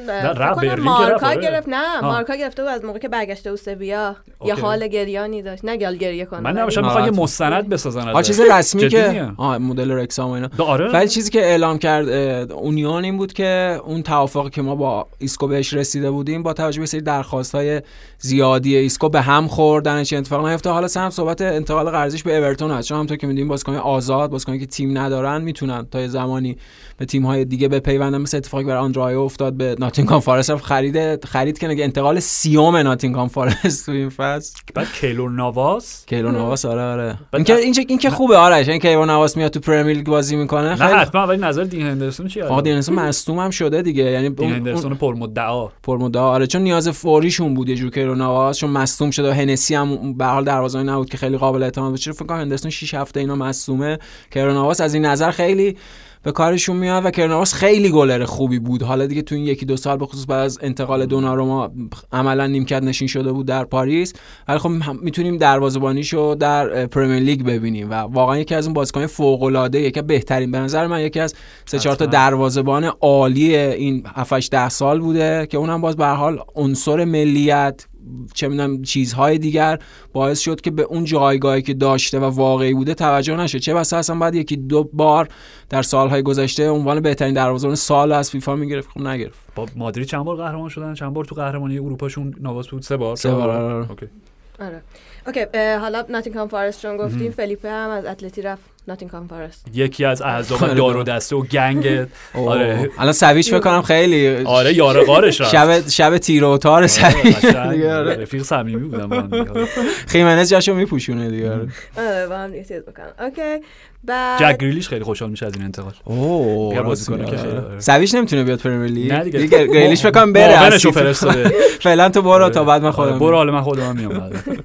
مارکا آره. گرفت نه. مارکا گرفته بود از موقع که برگشته بود سویا یه. حال گریانی داشت نه گل گریه کنه من نمیشه می‌خوام یه. مستند بسازن آ. چیز رسمی که مدل رکسام و اینا آره ولی چیزی که اعلام کرد اونیون این بود که اون توافقی که ما با ایسکو بهش رسیده بودیم با توجه به سری درخواست های زیادی ایسکو به هم خوردن چه اتفاق نیفته حالا سم صحبت انتقال قرضیش به اورتون هست چون همونطور که می‌دونیم بازیکن آزاد بازیکنی که تیم ندارن می‌تونن تا یه زمانی به تیم های دیگه بپیوندن مثل اتفاقی برای آندره آیو افتاد به ناتینگهام فارست رفت خرید خرید که انتقال سی‌ام ناتینگهام فارست تو این فصل. بعد کیلور نواس؟ کیلور نواس آره آره. این که این, که خوبه آرش این کیلور نواس میاد تو پرمیر لیگ بازی می‌کنه. نه خیلی حتما ولی نظر دین هندرسون چیه؟ آقا دینسون مصدوم هم شده دیگه. یعنی دین هندرسون پرمدعا پرمدعا آره چون نیاز فوریشون بود یه جور که نواس چون مصدوم شده و هنسی هم به حال دروازه‌بان نبود که خیلی قابل اعتماد باشه فکر کنم هندرسون 6 هفته اینا مصدومه. کیلور ناواس از این نظر خیلی به کارشون میاد و کیلور ناواس خیلی گلر خوبی بود حالا دیگه تو این یکی دو سال به خصوص بعد از انتقال دوناروما عملا نیمکت نشین شده بود در پاریس ولی خب می‌تونیم دروازه‌بانیشو در پرمیر لیگ ببینیم و واقعا یکی از اون بازیکن فوق العاده یکی از بهترین به نظر من یکی از سه چهار تا. دروازه‌بان عالی این 7 10 سال بوده که اونم باز به هر حال عنصر ملیت چه می‌دونم چیزهای دیگر باعث شد که به اون جایگاهی که داشته و واقعی بوده توجه نشه. چه بسا اصلا بعد یکی دو بار در سالهای گذشته عنوان بهترین دروازه‌بان سال از فیفا می‌گرفت. خب نگرفت. با مادرید چند بار قهرمان شدن؟ چند بار تو قهرمانی اروپاشون نواس بود؟ سه بار. سه بار، آره،. okay. آره. اوکی حالا ناتینگهام فارست چون گفتیم. فلیپه هم از اتلتی رفت ناتینگهام فارست یکی از اعضا آره. دار و دسته و gang آره. الان ساویچ فکر کنم خیلی آره یار غارش رفت شب شب تیر و تار آره، ساویچ. دیگه آره. رفیق صمیمی بودم دیگه. خیمنز جاشو میپوشونه دیگه آره. با هم یه چیز بکنم okay بعد جک گریلیش خیلی خوشحال میشه از این انتقال اوه دیگه میگه. که خیلی-. ساویچ نمی‌تونه بیاد پرمیر لیگ نه دیگه. دیگه گریلیش فکر کنم بره. فرستاده فعلا تو برو تا بعد من خودم برو حالا من خودم میام بعد.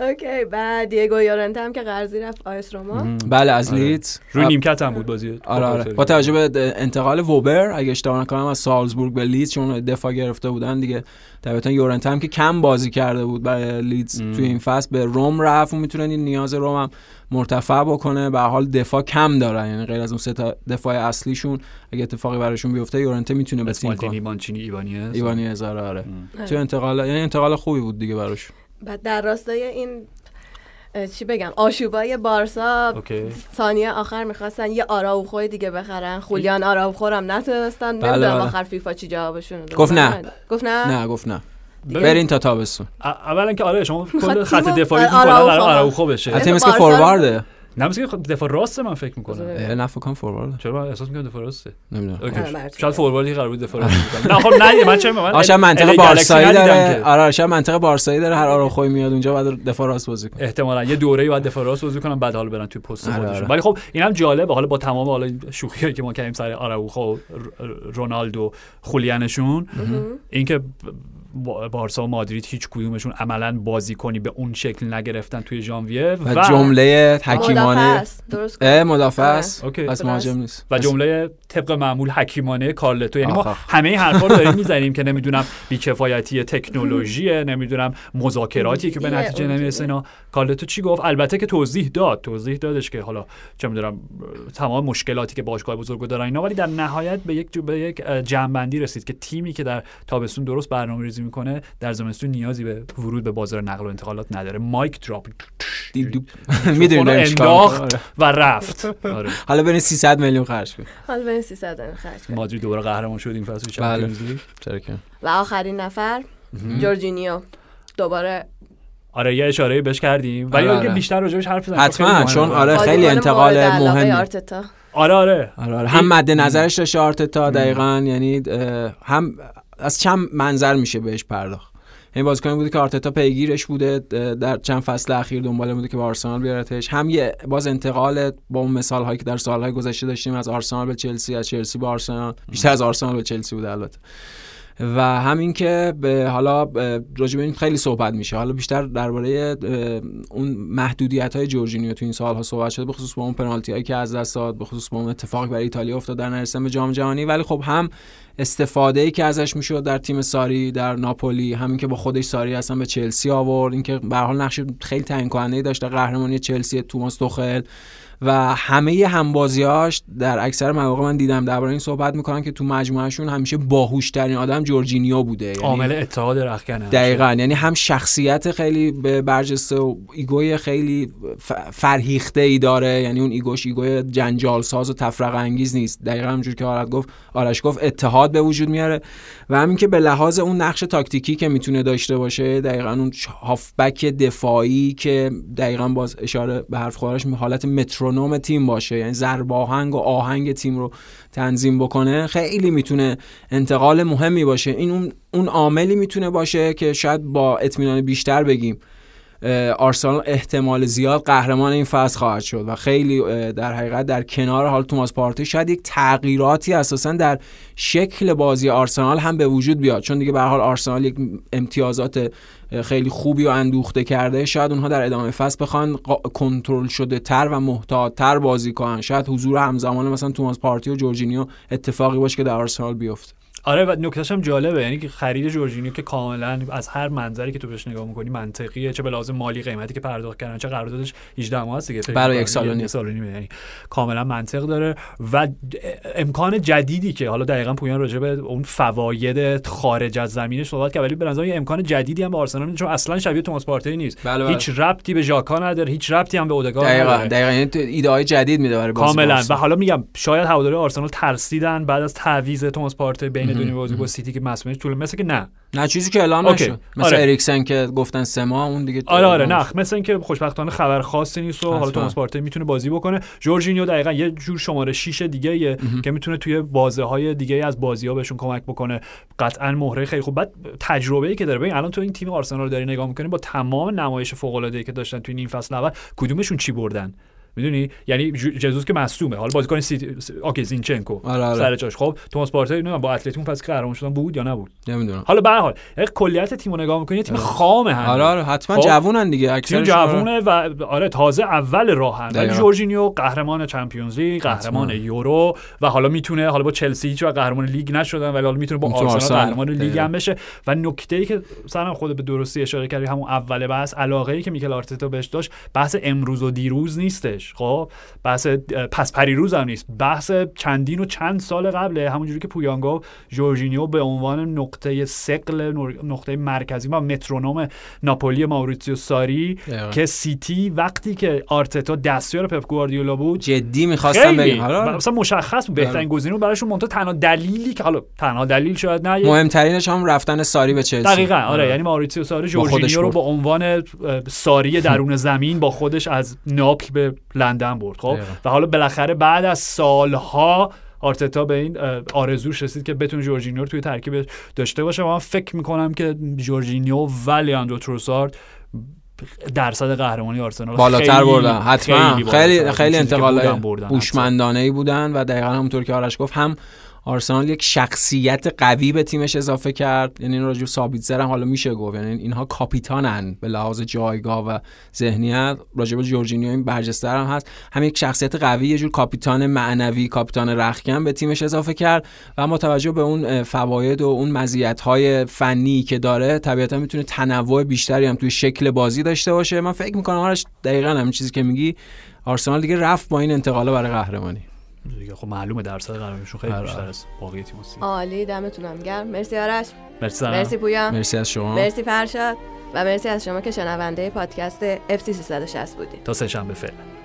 okay بعد دیگو یورنته هم که قرضی رفت آ اس روما. بله از آره. لیدز. روی نیمکت هم بود بازی. آره آره. با توجه به انتقال ووبر اگه اشتباه نکنم از سالزبورگ به لیدز چون دفاع گرفته بودن دیگه. طبیعتا یورنته هم که کم بازی کرده بود برای لیدز ام. توی این فصل. به روم رفت و می‌تونه این نیاز روم هم مرتفع بکنه. به هر حال دفاع کم دارن یعنی غیر از اون سه تا دفاع اصلیشون اگه اتفاقی براشون بیفته یورنته می‌تونه به تیم کنه. مانچینی ایوانیز. ایوانی هزار آره. ام. تو انتقال یعنی انتقال خوبی بود دیگه براش. بعد در راستای این چی بگم آشوبای بارسا اوکی. ثانیه آخر می‌خواستن یه آراوخوی دیگه بخرن. خولیان آراوخو هم نتونستن. بله، نمی‌دونم بله. آخر فیفا چی جوابشون داد. گفت نه. گفت نه؟ نه گفت نه. برین تا تابستون. اولا که آره شما کل خط تیمو دفاعی آراوخو بشه. حتی اسم مثل فوروارده. نه مثل که دفاع راست من فکر می‌کنم نه فکر کنم فوروارده چرا من احساس می‌کنم دفاع راسته نمی‌دونم. شاید فورواردی قرار بود دفاع راست بکنه نه خب نه من چه من آ شاید منطقه بارسایی داره. آره شاید منطقه بارسایی داره هر آراخوی میاد اونجا بعد دفاع راست بازی کنه احتمالا یه دوره بعد دفاع راست بازی کنم بعد حالا برن توی پست خودشون. ولی خب اینم جالبه حالا با تمام حالا این شوخیایی که ما کردیم سر آراوخو رونالدو خولیانشون اینکه بارسا و مادرید هیچ کدومشون عملا بازیکنی به اون شکل نگرفتن توی ژانویه و و جمله مدافع حکیمانه است. درست مدافع آره. است. اوکی. پس مهاجم نیست. و جمله طبق معمول حکیمانه کارلتو. یعنی ما. همه این حرفا رو داریم می‌زنیم که نمی‌دونم بیکفایتی تکنولوژیه نمی‌دونم مذاکراتی که به نتیجه نمی‌رسه اینا. کارلتو چی گفت؟ البته که توضیح داد. توضیح دادش که حالا چه می‌دونم تمام مشکلاتی که باشگاه بزرگ دارن اینا. ولی در نهایت به یک به یک اه، جمع‌بندی رسید که تیمی که در تابستون درست برنامه‌ریزی می‌کنه در زمستون نیازی به ورود به بازار نقل و انتقالات نداره. مایک دراپ. می‌دونیم انداخت. و رفت. آره. حالا برین 300 میلیون خرج کن حالا بریم 300 داریم خرج کنیم. مادرید دوباره قهرمان شد این فصل بله. چمپیونز لیگ چرا که؟ و آخرین نفر جورجینیو. دوباره آره یه اشاره بهش کردیم. ولی آره، آره. بیشتر راجبش حرف بزنیم حتما،. چون آره خیلی انتقال. آرتتا. آره آره. آره آره. هم مد نظرش داشته آرتتا دقیقا یعنی هم از چند منظر میشه بهش پرداخت. این بازیکنی بوده که آرتتا پیگیرش بوده در چند فصل اخیر دنبال بوده که به آرسنال بیارتش. هم یه باز انتقال با اون مثال هایی که در سالهای گذشته داشتیم از آرسنال به چلسی از چلسی به آرسنال. بیشتر از آرسنال به چلسی بوده البته. و همین که به حالا راجع این خیلی صحبت میشه. حالا بیشتر درباره اون محدودیت های جورجینیو تو این سالها صحبت شده به خصوص با اون پنالتی هایی که از دست داد به خصوص با اون اتفاقی برای ایتالیا افتاد در نرسیدن به جام جهانی. ولی خب هم استفاده ای که ازش می‌شد در تیم ساری در ناپولی همین که با خودش ساری اصلا به چلسی آورد اینکه به حال نقش خیلی تعیین کننده داشت قهرمانی چلسی توماس توخل. و همه همبازیاش در اکثر مواقع من دیدم درباره این صحبت می‌کنن که تو مجموعهشون همیشه باهوش ترین آدم جورجینیو بوده. یعنی عامل اتحاد رختکن دقیقا. یعنی هم شخصیت خیلی به برجسته و ego ی خیلی فرهیخته ای داره. یعنی اون ego ش ego ی جنجال ساز و تفرقه انگیز نیست. دقیقا همونجور که آرش گفت آرش گفت اتحاد به وجود میاره. و همین که به لحاظ اون نقش تاکتیکی که می‌تونه داشته باشه دقیقا اون هافبک دفاعی که دقیقا باز اشاره به حرف خودش حالت مترونوم تیم باشه یعنی ضرب آهنگ و آهنگ تیم رو تنظیم بکنه خیلی می‌تونه انتقال مهمی باشه. این اون عاملی می‌تونه باشه که شاید با اطمینان بیشتر بگیم. آرسنال احتمال زیاد قهرمان این فصل خواهد شد و خیلی در حقیقت در کنار حال توماس پارتی شاید یک تغییراتی اساسا در شکل بازی آرسنال هم به وجود بیاد. چون دیگه به حال آرسنال یک امتیازات خیلی خوبی و اندوخته کرده. شاید اونها در ادامه فصل بخوان کنترل شده تر و محتاط تر بازی کنن. شاید حضور همزمان مثلا توماس پارتی و جورجینیو اتفاقی باشه که در آرسنال بیفته. آره و نکتهش هم جالبه. یعنی که خرید جورجینیو که کاملا از هر منظری که تو بهش نگاه می‌کنی منطقیه. چه به لازم مالی قیمتی که پرداخت کردن چه قراردادش 18 ماه است دیگه. برای یک سال و سال یعنی کاملا منطق داره. و امکان جدیدی که حالا دقیقا پویان راجع به اون فواید خارج از زمینش صحبت کرد ولی به نظر یه امکان جدیدی هم به آرسنال چون اصلا شبیه توماس پارتی نیست. بله بله. هیچ ربطی به ژاکا نداره هیچ ربطی هم به اودگارد دقیقاً نداره. دقیقاً. یعنی ایده های جدید میده برای کاملا. و حالا میگم شاید هواداری آرسنال ترسیدن بعد از تعویض توماس پارتی بین دو بازی با سیتی که مسئولیتش طول مثل که نه. نه چیزی که اعلام نشد. مثل آره. اریکسن که گفتن سه ماه اون دیگه آره آره نه. مثل اینکه خوشبختانه خبر خاصی نیست و حالا توماس پارتی می‌تونه بازی بکنه. جورجینیو دقیقا یه جور شماره 6 دیگه که می‌تونه توی بازه های دیگه از بازی ها بهشون کمک بکنه. قطعا مهره خیلی خوب. بعد تجربه ای که داره. ببین الان تو این تیم آرسنال رو داری نگاه می‌کنی با تمام نمایش فوق العاده ای که داشتن توی این فصل اول کدومشون چی بردن؟ می‌دونی؟ یعنی جزوس که مصدومه حالا بازیکن سیتی okay زینچنکو. آره آره. سر جاش. خب توماس پارتی نمی‌دونم با اتلتیکو پس قهرمان شدن بود یا نبود؟ نمی‌دونم. حالا به هر حال کلیت تیمو نگاه می‌کنی تیم آره. خامه هم آره آره حتما خب؟ جوونن دیگه اکثر جوونه و آره تازه اول راهن ولی جورجینیو قهرمان چمپیونز لیگ قهرمان یورو و حالا می‌تونه حالا با چلسی هیچ قهرمان لیگ نشدن ولی حالا می‌تونه با آرسنال قهرمان لیگ هم بشه. و نکته ای که سرم خود به درستی اشاره کردی همون اول بحث علاقه ای که میکل آرتتا بهش داشت بحث امروز و دیروز نیستش. خب بحث پس پریروز هم نیست. بحث چندین و چند سال قبله همونجوری که پویان گفت جورجینیو به عنوان نقطه ثقل نقطه مرکزی و مترونوم ناپولی ماوریتسیو ساری که سیتی وقتی که آرتتا دستیار پپ گواردیولا بود جدی می‌خواستم بگم مثلا مشخص بهترین گزینه بود براشون منتها تنها دلیلی که حالا تنها دلیل شاید نه مهمترینش هم رفتن ساری به چلسی. دقیقاً آره یعنی ماوریتسیو ساری جورجینیو رو به عنوان ساری درون زمین با خودش از ناپل به لندن برد خب؟ و حالا بالاخره بعد از سالها آرتتا به این آرزوش رسید که بتونه جورجینیو رو توی ترکیب داشته باشه. و من فکر می‌کنم که جورجینیو و لیاندرو تروسارد درصد قهرمانی آرسنال بالاتر بردن. حتما. خیلی خیلی, خیلی انتقال هوشمندانه ای بودن و دقیقا همونطور که آرش گفت هم آرسنال یک شخصیت قوی به تیمش اضافه کرد. یعنی این راجع سابیتزر هم حالا میشه گفت. یعنی اینها کاپیتانن به لحاظ جایگاه و ذهنیت. راجع به جورجینیو این برجسته هم هست. هم یک شخصیت قوی یه جور کاپیتان معنوی کاپیتان رخکن به تیمش اضافه کرد. و ما توجه به اون فواید و اون مزیت‌های فنی که داره طبیعتا می‌تونه تنوع بیشتری هم توی شکل بازی داشته باشه. من فکر می‌کنم آرش دقیقا همین چیزی که میگی آرسنال دیگه رفت با این انتقاله برای قهرمانی. دیگه. خب معلومه درصد قهرمانیشون خیلی آره. بیشتر از باقی تیم‌ها عالی دمتونم گرم. مرسی آرش. مرسی مرسی پویا. مرسی از شما. مرسی فرشاد. و مرسی از شما که شنونده پادکست FC 360 بودید تا سه شنبه فعلا.